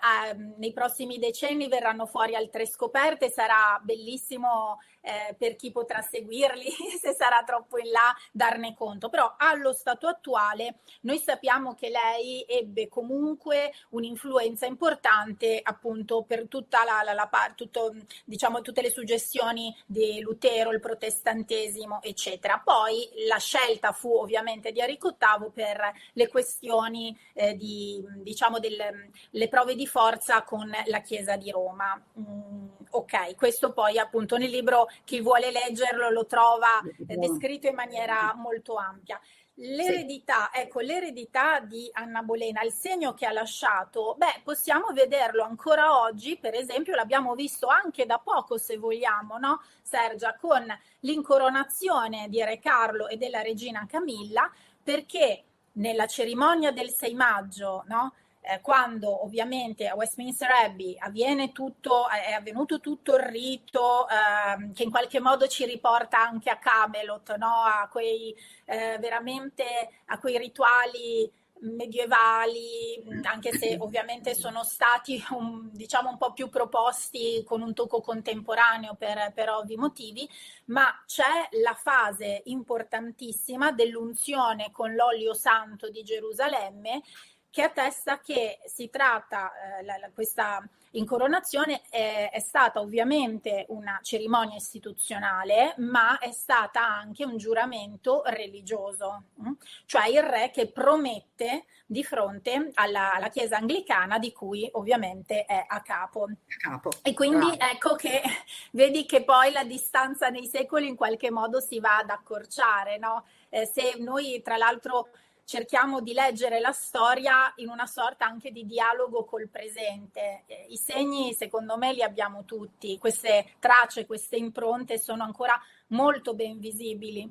a- nei prossimi decenni verranno fuori altre scoperte, sarà bellissimo eh, per chi potrà seguirli, se sarà troppo in là, darne conto. Però allo stato attuale noi sappiamo che lei ebbe comunque un'influenza importante appunto per tutta la, la, la tutto, diciamo, tutte le suggestioni di Lutero, il protestantesimo, eccetera. Poi la scelta fu ovviamente di Enrico VIII per le questioni eh, di, diciamo, delle le prove di forza con la Chiesa di Roma. Mm, ok, questo poi appunto nel libro chi vuole leggerlo lo trova eh, descritto in maniera molto ampia. L'eredità, ecco, l'eredità di Anna Bolena, il segno che ha lasciato, beh, possiamo vederlo ancora oggi, per esempio, l'abbiamo visto anche da poco, se vogliamo, no? Sergia, con l'incoronazione di Re Carlo e della regina Camilla, perché nella cerimonia del 6 maggio, no? Eh, quando ovviamente a Westminster Abbey avviene tutto, è avvenuto tutto il rito ehm, che in qualche modo ci riporta anche a Camelot, no? a quei eh, veramente a quei rituali medievali, mh, anche se ovviamente sono stati un, diciamo un po' più proposti con un tocco contemporaneo per, per ovvi motivi, ma c'è la fase importantissima dell'unzione con l'olio santo di Gerusalemme che attesta che si tratta, eh, la, la, questa incoronazione è, è, stata ovviamente una cerimonia istituzionale, ma è stata anche un giuramento religioso, mh? cioè il re che promette di fronte alla, alla, Chiesa anglicana di cui ovviamente è a capo. capo. E quindi Bravo. ecco che vedi che poi la distanza nei secoli in qualche modo si va ad accorciare, no? Eh, se noi tra l'altro cerchiamo di leggere la storia in una sorta anche di dialogo col presente. I segni, secondo me, li abbiamo tutti, queste tracce, queste impronte sono ancora molto ben visibili.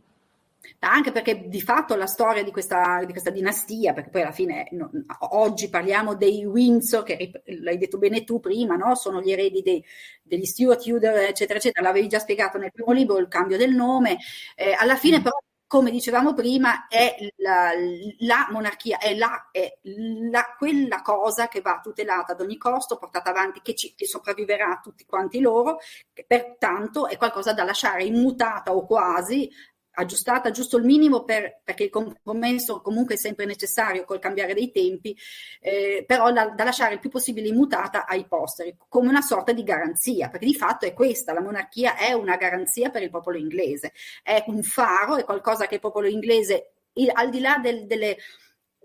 Anche perché di fatto la storia di questa, di questa dinastia, perché poi alla fine no, oggi parliamo dei Windsor, che l'hai detto bene tu prima, no? sono gli eredi dei, degli Stuart Tudor, eccetera, eccetera, l'avevi già spiegato nel primo libro, il cambio del nome, eh, alla fine però come dicevamo prima, è la, la monarchia, è, la, è la, quella cosa che va tutelata ad ogni costo, portata avanti, che, ci, che sopravviverà a tutti quanti loro, pertanto è qualcosa da lasciare immutata o quasi aggiustata giusto il minimo per, perché il compromesso comunque è sempre necessario col cambiare dei tempi, eh, però da, da, lasciare il più possibile immutata ai posteri, come una sorta di garanzia, perché di fatto è questa, la monarchia è una garanzia per il popolo inglese, è un faro, è qualcosa che il popolo inglese, al di là del, delle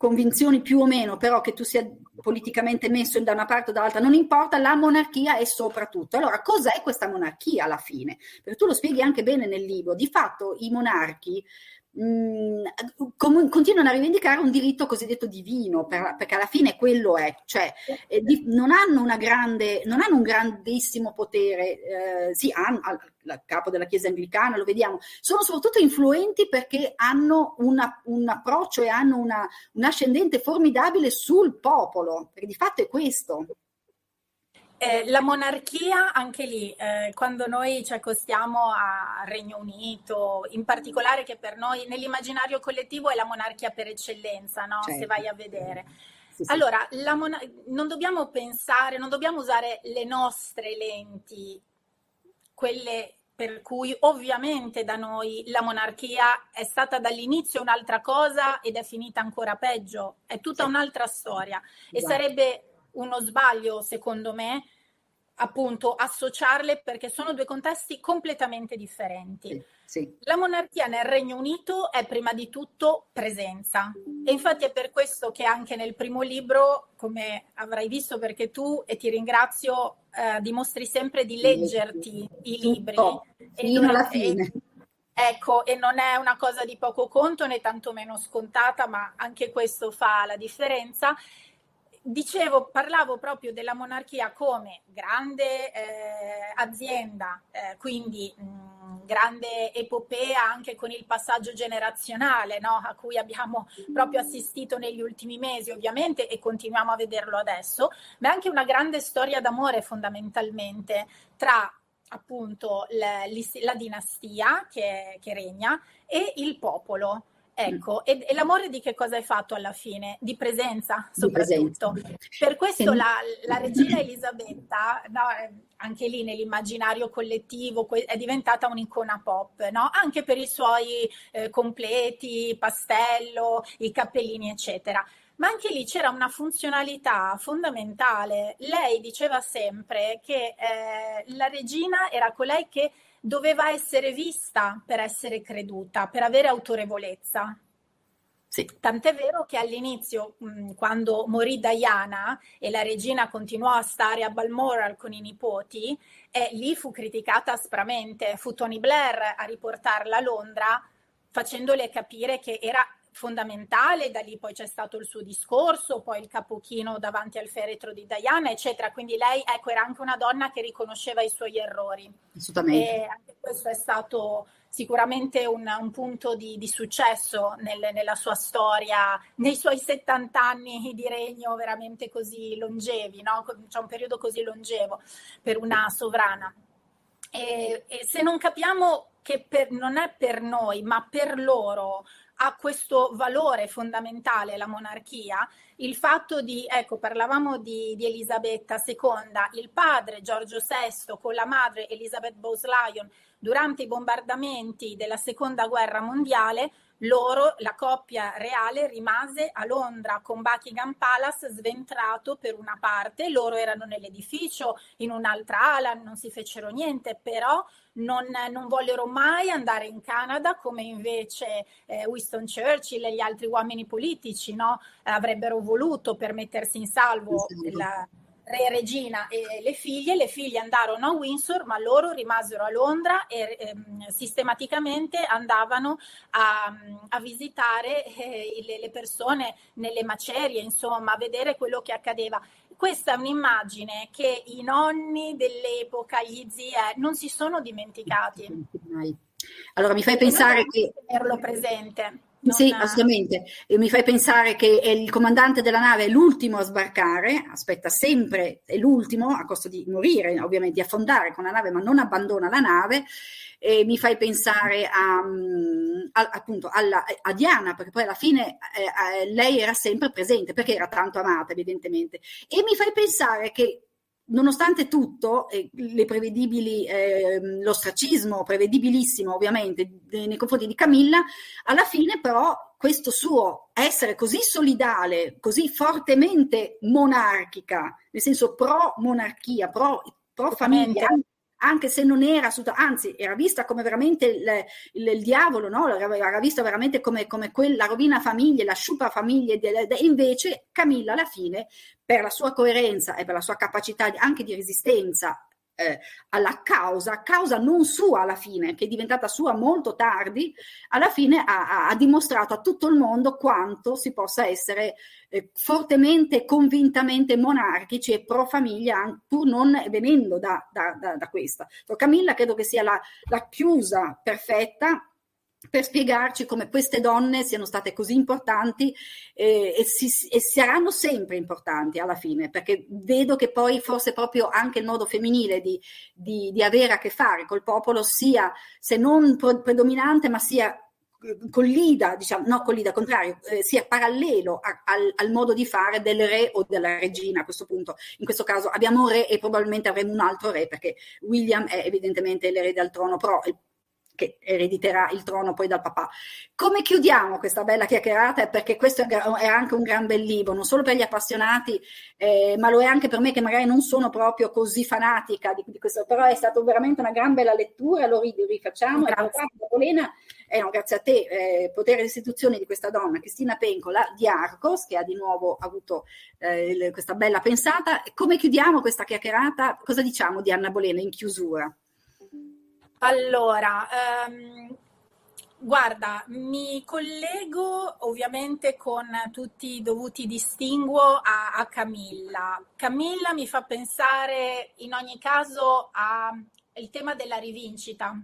convinzioni più o meno, però che tu sia politicamente messo da una parte o dall'altra, non importa, la monarchia è soprattutto. Allora, cos'è questa monarchia alla fine? Perché tu lo spieghi anche bene nel libro. Di fatto i monarchi mh, com- continuano a rivendicare un diritto cosiddetto divino, per, perché alla fine quello è, cioè eh, di, non hanno una grande, non hanno un grandissimo potere, eh, sì, hanno, al capo della Chiesa anglicana, lo vediamo, sono soprattutto influenti perché hanno una, un approccio e hanno una, un ascendente formidabile sul popolo, perché di fatto è questo. Eh, la monarchia, anche lì, eh, quando noi ci accostiamo al Regno Unito, in particolare che per noi nell'immaginario collettivo è la monarchia per eccellenza, no? Certo. se vai a vedere. Sì, sì. Allora, la mona- non dobbiamo pensare, non dobbiamo usare le nostre lenti, quelle per cui ovviamente da noi la monarchia è stata dall'inizio un'altra cosa ed è finita ancora peggio, è tutta Sì. un'altra storia e Esatto. sarebbe uno sbaglio, secondo me, appunto associarle perché sono due contesti completamente differenti. Sì, sì. La monarchia nel Regno Unito è prima di tutto presenza e infatti è per questo che anche nel primo libro, come avrai visto perché tu, e ti ringrazio, eh, dimostri sempre di leggerti i libri. Tutto, e fino non- alla e- fine. Ecco, e non è una cosa di poco conto né tantomeno scontata, ma anche questo fa la differenza. Dicevo, parlavo proprio della monarchia come grande eh, azienda, eh, quindi mh, grande epopea anche con il passaggio generazionale no? a cui abbiamo proprio assistito negli ultimi mesi ovviamente e continuiamo a vederlo adesso, ma è anche una grande storia d'amore fondamentalmente tra appunto la, la dinastia che, che regna e il popolo. Ecco, e, e, l'amore di che cosa hai fatto alla fine? Di presenza, soprattutto. Di presenza. Per questo la, la, regina Elisabetta, no, anche lì nell'immaginario collettivo, è diventata un'icona pop, no? anche per i suoi eh, completi, pastello, i cappellini, eccetera. Ma anche lì c'era una funzionalità fondamentale. Lei diceva sempre che eh, la regina era colei che doveva essere vista per essere creduta, per avere autorevolezza. Sì. Tant'è vero che all'inizio, quando morì Diana e la regina continuò a stare a Balmoral con i nipoti, eh, lì fu criticata aspramente. Fu Tony Blair a riportarla a Londra facendole capire che era fondamentale, da lì poi c'è stato il suo discorso, poi il capochino davanti al feretro di Diana, eccetera. Quindi lei, ecco, era anche una donna che riconosceva i suoi errori. Assolutamente. E anche questo è stato sicuramente un, un punto di, di successo nel, nella sua storia, nei suoi 70 anni di regno veramente così longevi, no? C'è un periodo così longevo per una sovrana. E, e se non capiamo che per, non è per noi, ma per loro, ha questo valore fondamentale la monarchia, il fatto di, ecco, parlavamo di, di Elisabetta II, il padre Giorgio VI con la madre Elizabeth Bowes-Lyon durante i bombardamenti della seconda guerra mondiale, loro, la coppia reale, rimase a Londra con Buckingham Palace sventrato per una parte, loro erano nell'edificio, in un'altra ala, non si fecero niente, però non, non vollero mai andare in Canada come invece eh, Winston Churchill e gli altri uomini politici no? avrebbero voluto per mettersi in salvo la, re regina e le figlie, le figlie andarono a Windsor, ma loro rimasero a Londra e ehm, sistematicamente andavano a, a visitare eh, le, le, persone nelle macerie, insomma, a vedere quello che accadeva. Questa è un'immagine che i nonni dell'epoca, gli zii, eh, non si sono dimenticati. Allora mi fai pensare che... Tenerlo presente. Non... Sì, assolutamente. E mi fai pensare che il comandante della nave è l'ultimo a sbarcare, aspetta sempre, è l'ultimo, a costo di morire, ovviamente, di affondare con la nave, ma non abbandona la nave. E mi fai pensare a, mm, a, appunto alla, a Diana, perché poi alla fine eh, eh, lei era sempre presente, perché era tanto amata, evidentemente. E mi fai pensare che nonostante tutto, eh, le prevedibili, eh, l'ostracismo prevedibilissimo ovviamente nei confronti di Camilla, alla fine però questo suo essere così solidale, così fortemente monarchica, nel senso pro monarchia, pro, pro famiglia, anche se non era anzi era vista come veramente il, il, il diavolo, no? era vista veramente come, come quella rovina famiglie, la sciupa famiglie, e invece Camilla alla fine, per la sua coerenza e per la sua capacità anche di resistenza eh, alla causa, causa non sua alla fine, che è diventata sua molto tardi, alla fine ha, ha dimostrato a tutto il mondo quanto si possa essere eh, fortemente, convintamente monarchici e pro famiglia, pur non venendo da, da, da, da questa. Camilla credo che sia la, la chiusa perfetta per spiegarci come queste donne siano state così importanti eh, e, si, e, saranno sempre importanti alla fine, perché vedo che poi forse proprio anche il modo femminile di, di, di avere a che fare col popolo sia, se non predominante, ma sia eh, collida, diciamo, no collida, contrario, eh, sia parallelo a, al, al, modo di fare del re o della regina a questo punto. In questo caso abbiamo un re e probabilmente avremo un altro re perché William è evidentemente l'erede al trono, però il che erediterà il trono poi dal papà. Come chiudiamo questa bella chiacchierata? Perché questo è anche un gran bel libro, non solo per gli appassionati, eh, ma lo è anche per me che magari non sono proprio così fanatica di, di questo, però è stata veramente una gran bella lettura, lo rifacciamo. Grazie. Polena, eh, no, grazie a te, eh, potere di istituzione di questa donna, Cristina Pencola di Arcos, che ha di nuovo avuto eh, questa bella pensata. Come chiudiamo questa chiacchierata? Cosa diciamo di Anna Bolena in chiusura? Allora, um, Guarda, mi collego ovviamente con tutti i dovuti distinguo a, a Camilla. Camilla mi fa pensare in ogni caso al tema della rivincita,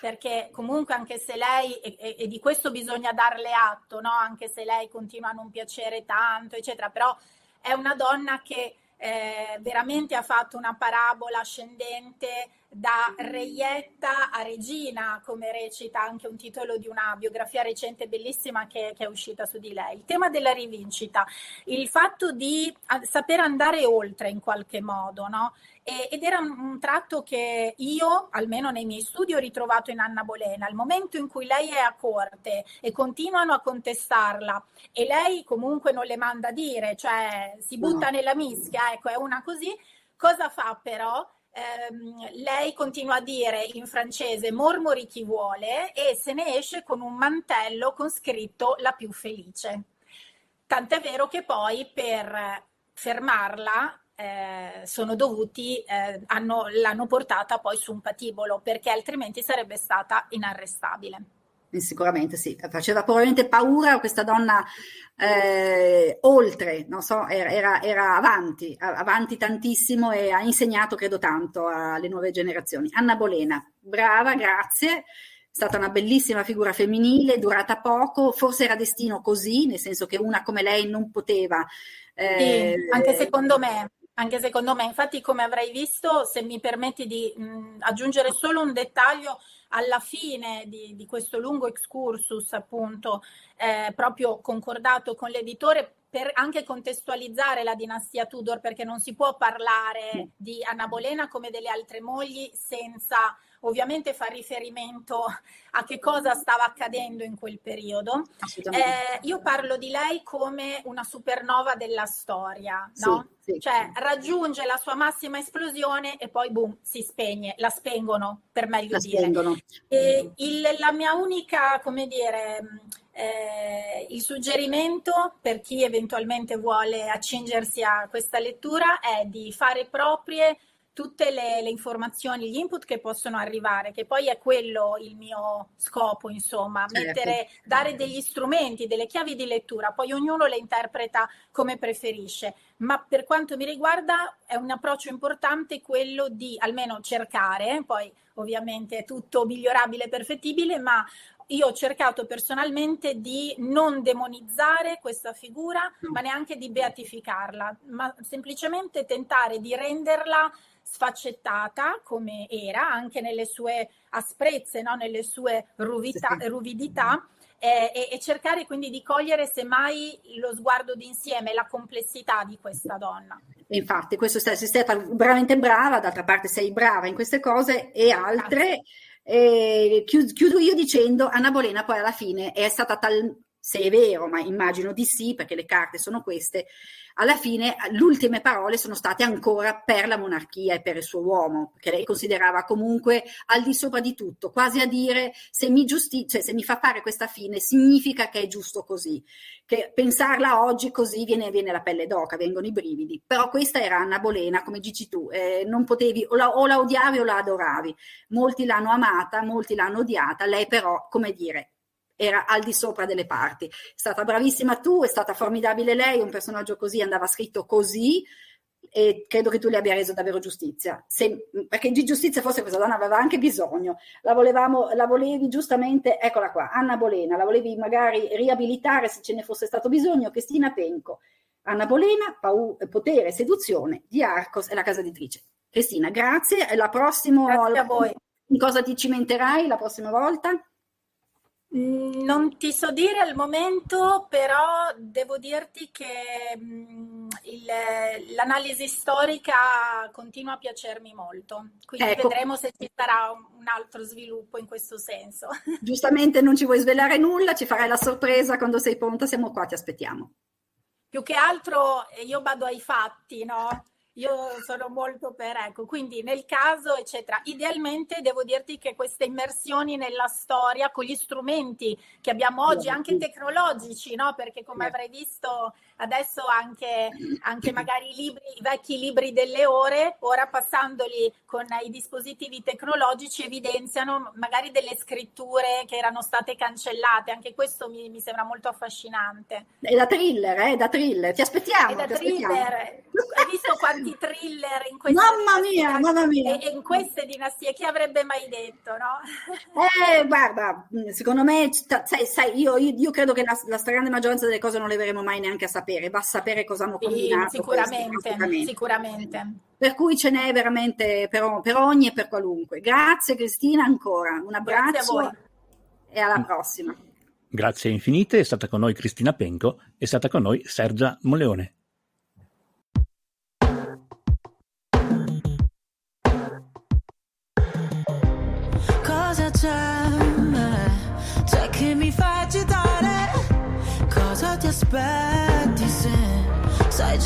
perché comunque anche se lei, e, e- di questo bisogna darle atto, no? anche se lei continua a non piacere tanto, eccetera, però è una donna che eh, veramente ha fatto una parabola ascendente da reietta a regina, come recita anche un titolo di una biografia recente bellissima che, che è uscita su di lei. Il tema della rivincita, il fatto di ah, saper andare oltre in qualche modo, no? E- ed era un, un tratto che io, almeno nei miei studi, ho ritrovato in Anna Bolena. Il momento in cui lei è a corte e continuano a contestarla e lei comunque non le manda a dire, cioè si butta No. nella mischia, ecco, è una così. Cosa fa però? Ehm, lei continua a dire in francese mormori chi vuole e se ne esce con un mantello con scritto la più felice. Tant'è vero che poi per fermarla eh, sono dovuti, eh, hanno- l'hanno portata poi su un patibolo perché altrimenti sarebbe stata inarrestabile. Eh, Sicuramente sì, faceva probabilmente paura questa donna eh, oltre, non so, era, era- avanti, avanti tantissimo e ha insegnato, credo, tanto alle nuove generazioni. Anna Bolena, brava, grazie, è stata una bellissima figura femminile, durata poco, forse era destino così, nel senso che una come lei non poteva. eh, Sì, anche secondo me, anche secondo me, infatti come avrai visto, se mi permetti di mh, aggiungere solo un dettaglio alla fine di, di questo lungo excursus, appunto, eh, proprio concordato con l'editore per anche contestualizzare la dinastia Tudor, perché non si può parlare di Anna Bolena come delle altre mogli senza ovviamente far riferimento a che cosa stava accadendo in quel periodo. Eh, io parlo di lei come una supernova della storia, no? Sì, sì. Cioè raggiunge la sua massima esplosione e poi boom, si spegne, la spengono per meglio La dire. spengono. E il- la mia unica, come dire, mh, eh, il suggerimento per chi eventualmente vuole accingersi a questa lettura è di fare proprie tutte le, le informazioni, gli input che possono arrivare, che poi è quello il mio scopo, insomma, Certo. mettere, dare degli strumenti, delle chiavi di lettura, poi ognuno le interpreta come preferisce, ma per quanto mi riguarda è un approccio importante quello di almeno cercare, poi ovviamente è tutto migliorabile, perfettibile, ma io ho cercato personalmente di non demonizzare questa figura, ma neanche di beatificarla, ma semplicemente tentare di renderla sfaccettata come era, anche nelle sue asprezze, no? nelle sue ruvità- ruvidità, eh, e, e cercare quindi di cogliere semmai lo sguardo d'insieme, la complessità di questa donna. Infatti, questo sei stata veramente brava, d'altra parte sei brava in queste cose e altre. E chiud- chiudo io dicendo, Anna Bolena poi alla fine è stata tal, se è vero, ma immagino di sì, perché le carte sono queste, alla fine le ultime parole sono state ancora per la monarchia e per il suo uomo, che lei considerava comunque al di sopra di tutto, quasi a dire se mi, giusti- cioè, se mi fa fare questa fine significa che è giusto così che pensarla oggi così viene, viene la pelle d'oca, vengono i brividi. Però questa era Anna Bolena, come dici tu, eh, non potevi o la, o la odiavi o la adoravi. Molti l'hanno amata, molti l'hanno odiata, lei però, come dire, era al di sopra delle parti. È stata bravissima tu, è stata formidabile lei, un personaggio così andava scritto così e credo che tu le abbia reso davvero giustizia. Se- perché di giustizia forse questa donna aveva anche bisogno. La, volevamo, la volevi giustamente, eccola qua, Anna Bolena, la volevi magari riabilitare se ce ne fosse stato bisogno, Cristina Penco. Anna Bolena, pau- potere e seduzione di Arcos e la casa editrice. Cristina, grazie. La prossima, Grazie a voi. In cosa ti cimenterai la prossima volta? Mm, Non ti so dire al momento, però devo dirti che mm, il- l'analisi storica continua a piacermi molto, quindi Ecco. vedremo se ci sarà un un altro sviluppo in questo senso. Giustamente non ci vuoi svelare nulla, ci farai la sorpresa quando sei pronta, siamo qua, ti aspettiamo. Più che altro io vado ai fatti, no? Io sono molto per, ecco, quindi nel caso, eccetera, idealmente devo dirti che queste immersioni nella storia con gli strumenti che abbiamo oggi, anche tecnologici, no? Perché come avrai visto adesso anche, anche magari i, libri, i vecchi libri delle ore, ora passandoli con i dispositivi tecnologici evidenziano magari delle scritture che erano state cancellate, anche questo mi, mi sembra molto affascinante. È da thriller, eh, da thriller, ti aspettiamo. È da thriller, hai visto quanti thriller in queste Mamma mia, dinastie- mamma mia. e- in queste dinastie, chi avrebbe mai detto, no? Eh, guarda, secondo me, c- ta- sai, sai, io, io- io credo che la, la stragrande maggioranza delle cose non le verremo mai neanche a sapere, va a sapere cosa hanno Sì, combinato. sicuramente, questi, assolutamente. sicuramente. Per cui ce n'è veramente per, per ogni e per qualunque. Grazie Cristina ancora, un abbraccio voi. e alla prossima. Grazie infinite, è stata con noi Cristina Penco, è stata con noi Sergia Moleone. Cosa c'è? C'è che mi fa agitare? Cosa ti già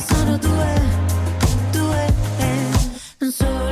sono due, due. eh. Solamente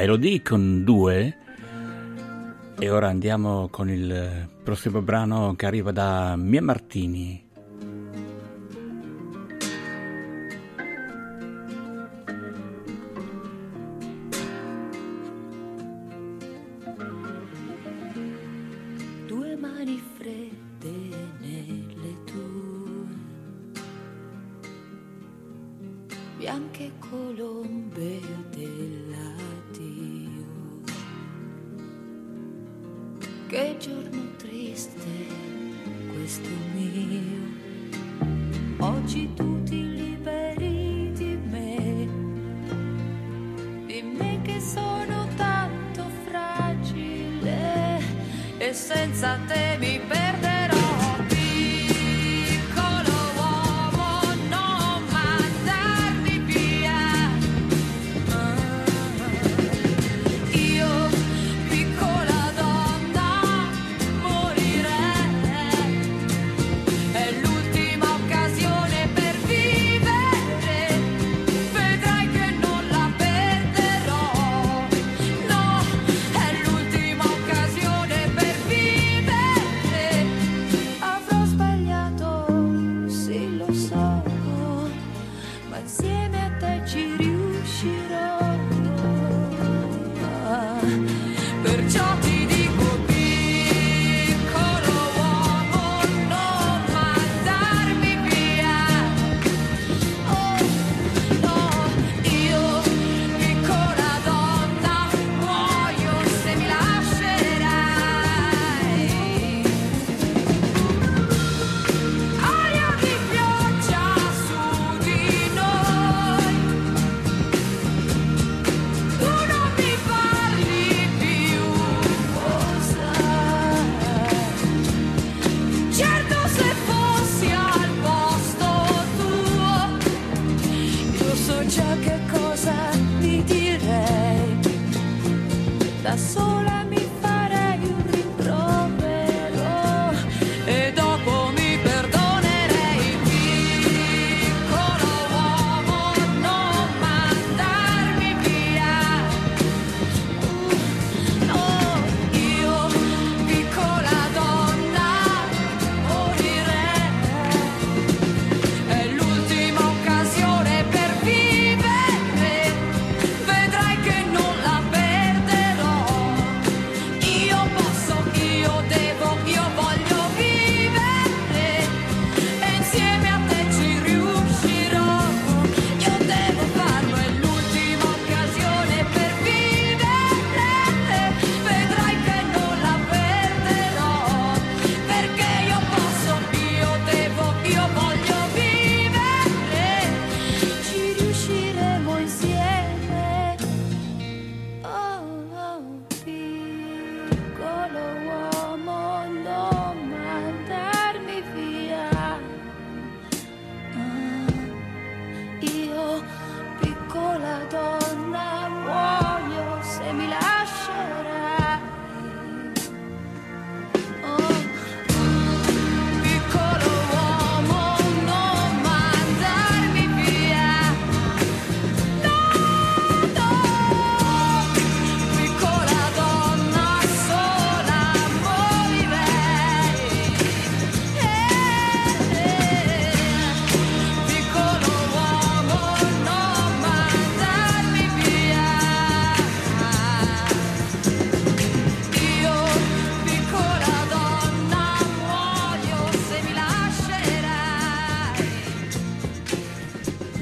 Elodie con due e ora andiamo con il prossimo brano che arriva da Mia Martini.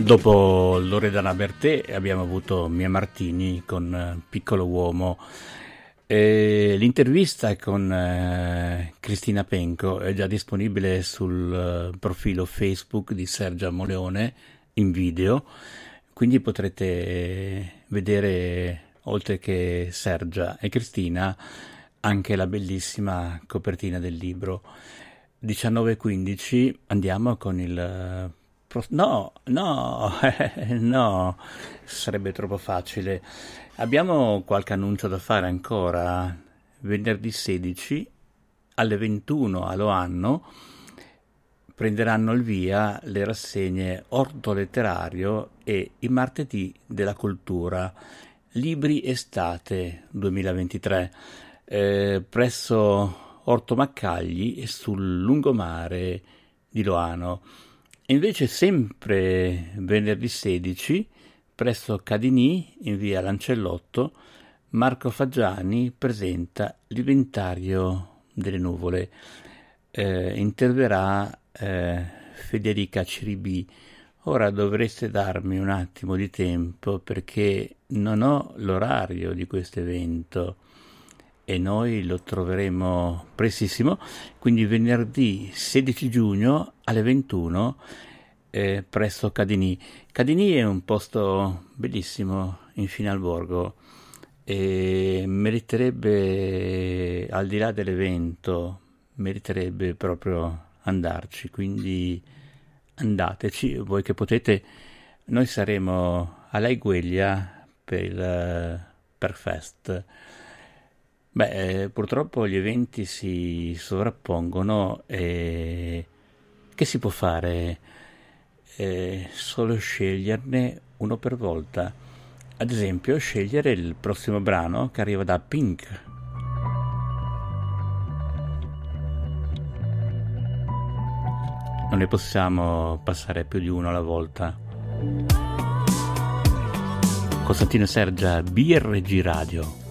Dopo Loredana Bertè abbiamo avuto Mia Martini con eh, Piccolo Uomo. E l'intervista con eh, Cristina Penco è già disponibile sul eh, profilo Facebook di Sergia Moleone in video, quindi potrete vedere, oltre che Sergia e Cristina, anche la bellissima copertina del libro. 19.15 andiamo con il... No, no, no, sarebbe troppo facile. Abbiamo qualche annuncio da fare ancora. Venerdì 16 alle 21 a Loanno prenderanno il via le rassegne Orto Letterario e i martedì della cultura, Libri Estate 2023, eh, presso Orto Maccagli e sul lungomare di Loano. Invece sempre venerdì 16, presso Cadinì, in via Lancellotto, Marco Faggiani presenta l'Inventario delle nuvole. Eh, interverrà eh, Federica Ciribì. Ora dovreste darmi un attimo di tempo perché non ho l'orario di questo evento e noi lo troveremo prestissimo, quindi venerdì 16 giugno alle 21 eh, presso Cadini. Cadini è un posto bellissimo in borgo, e meriterebbe, al di là dell'evento, meriterebbe proprio andarci, quindi andateci voi che potete. Noi saremo alla Igueglia per il Perfest. Beh, eh, purtroppo gli eventi si sovrappongono e che si può fare? Eh, solo sceglierne uno per volta. Ad esempio, scegliere il prossimo brano che arriva da Pink, non ne possiamo passare più di uno alla volta. Costantino Sergia, BRG Radio.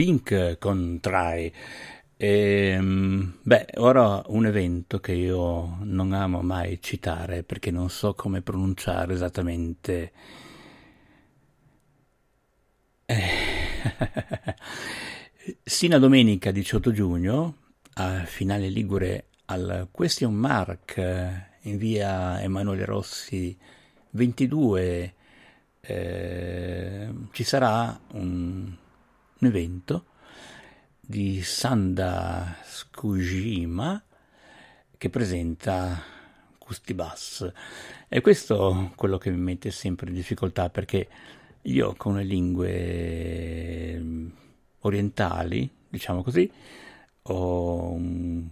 Pink contrae. E, ehm, beh, ora un evento che io non amo mai citare perché non so come pronunciare esattamente. Eh. Sino a domenica 18 giugno, a finale Ligure al Question Mark in via Emanuele Rossi 22, eh, ci sarà un un evento di Sanda Skujima che presenta Custi Bass. E questo è quello che mi mette sempre in difficoltà perché io con le lingue mm, orientali, diciamo così, ho un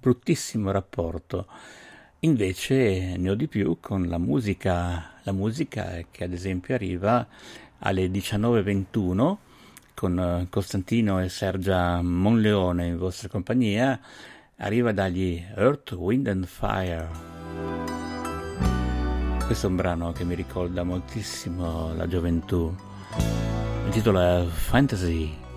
bruttissimo rapporto. Invece ne ho di più con la musica, la musica che ad esempio arriva alle 19.21 con eh, Costantino e Sergia Monleone in vostra compagnia arriva dagli Earth, Wind and Fire. Questo è un brano che mi ricorda moltissimo la gioventù. Il titolo è Fantasy.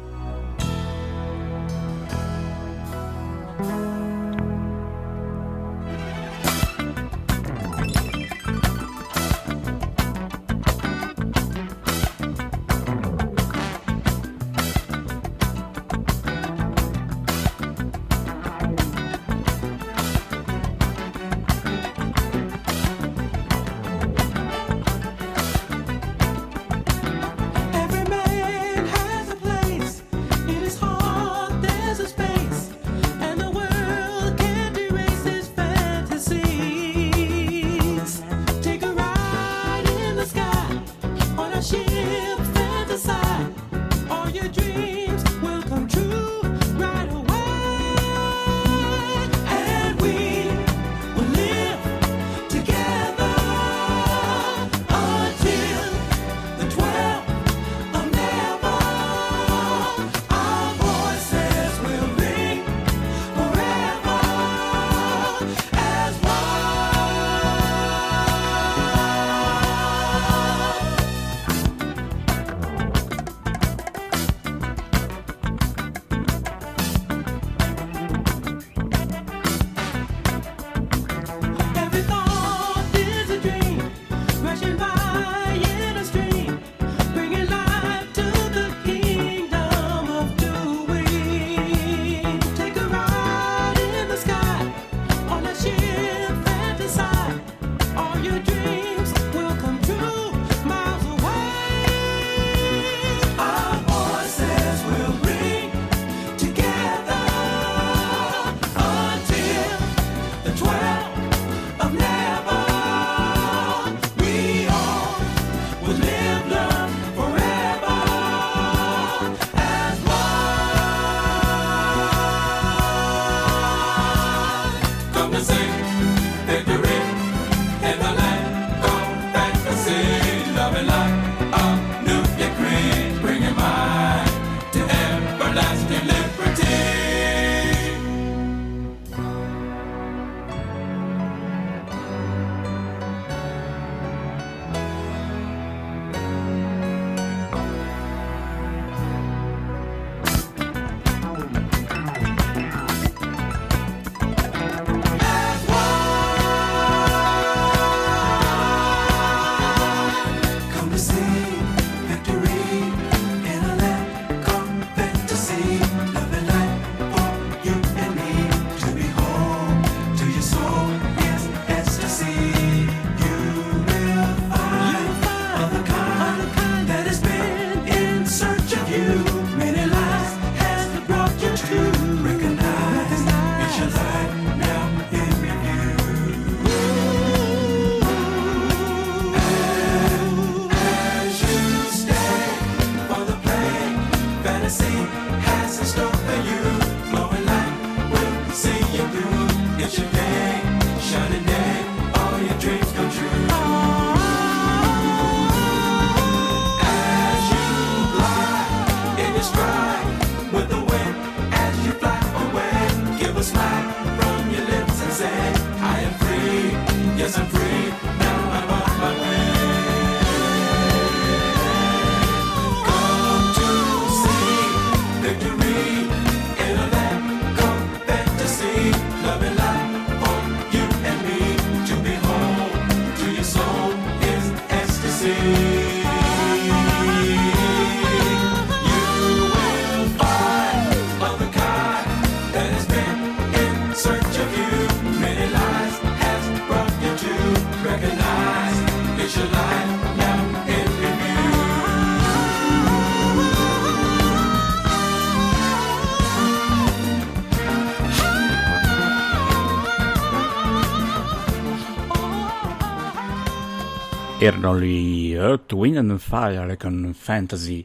Erano gli Earth, Wind and Fire con Fantasy.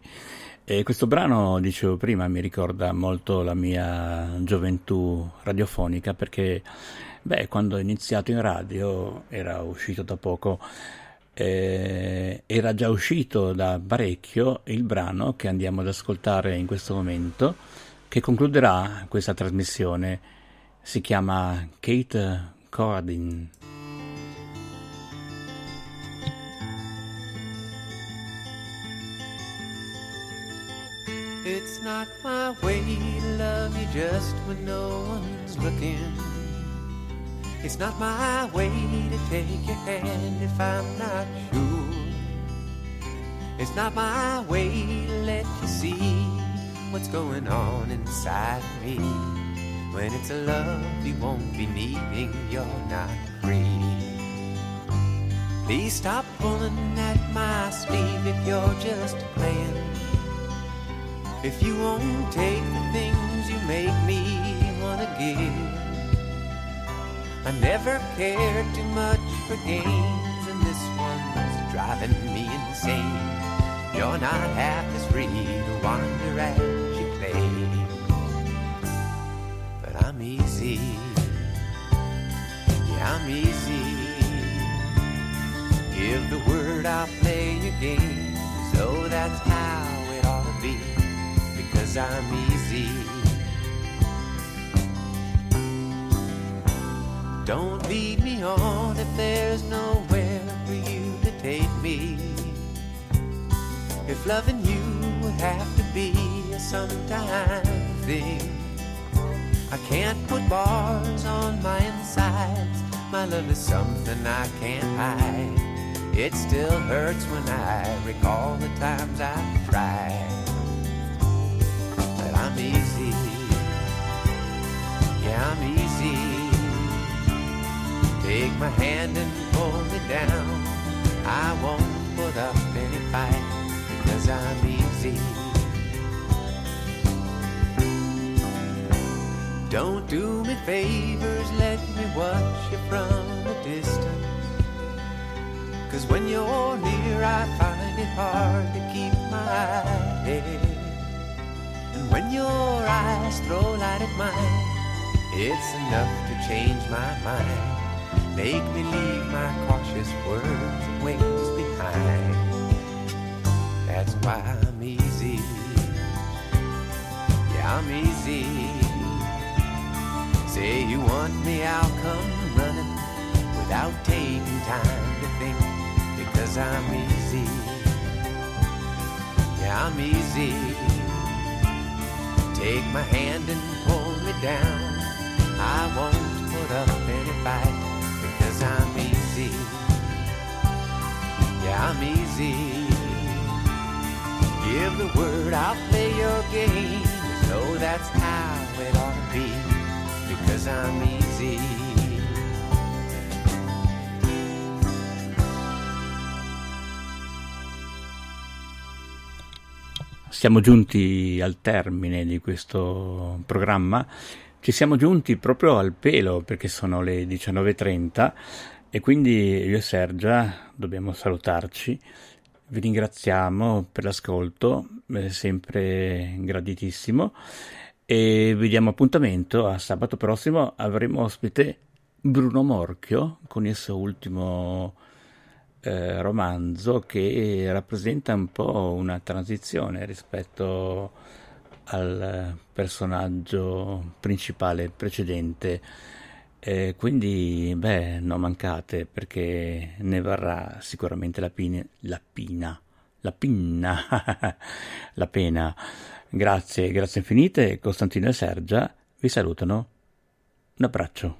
E questo brano, dicevo prima, mi ricorda molto la mia gioventù radiofonica perché, beh, quando ho iniziato in radio, era uscito da poco, eh, era già uscito da parecchio il brano che andiamo ad ascoltare in questo momento, che concluderà questa trasmissione. Si chiama Kate Cordin. It's not my way to love you just when no one's looking. It's not my way to take your hand if I'm not sure. It's not my way to let you see what's going on inside me. When it's a love you won't be needing, you're not free. Please stop pulling at my sleeve if you're just playing. If you won't take the things you make me wanna give. I never cared too much for games, and this one's driving me insane. You're not half as free to wander as you play. But I'm easy. Yeah, I'm easy. Give the word, I'll play your game so that's how Because I'm easy. Don't lead me on if there's nowhere for you to take me. If loving you would have to be a sometime thing, I can't put bars on my insides. My love is something I can't hide. It still hurts when I recall the times I've tried. But I'm easy. Yeah, I'm easy. Take my hand and pull me down. I won't put up any fight because I'm easy. Don't do me favors, let me watch you from a distance. Cause when you're near, I find it hard to keep my head. When your eyes throw light at mine, it's enough to change my mind. Make me leave my cautious words and ways behind. That's why I'm easy. Yeah, I'm easy. Say you want me, I'll come running without taking time to think. Because I'm easy. Yeah, I'm easy. Take my hand and pull me down. I won't put up any fight because I'm easy. Yeah, I'm easy. Give the word, I'll play your game. As though that's how it ought to be. Because I'm easy. Siamo giunti al termine di questo programma, ci siamo giunti proprio al pelo perché sono le 19.30 e quindi io e Sergia dobbiamo salutarci. Vi ringraziamo per l'ascolto, è sempre graditissimo e vi diamo appuntamento a sabato prossimo. Avremo ospite Bruno Morchio con il suo ultimo eh, romanzo che rappresenta un po' una transizione rispetto al personaggio principale precedente. Eh, quindi, beh, non mancate perché ne varrà sicuramente la, pine, la pina, la pinna, la pena. Grazie, grazie infinite. Costantino e Sergia vi salutano. Un abbraccio.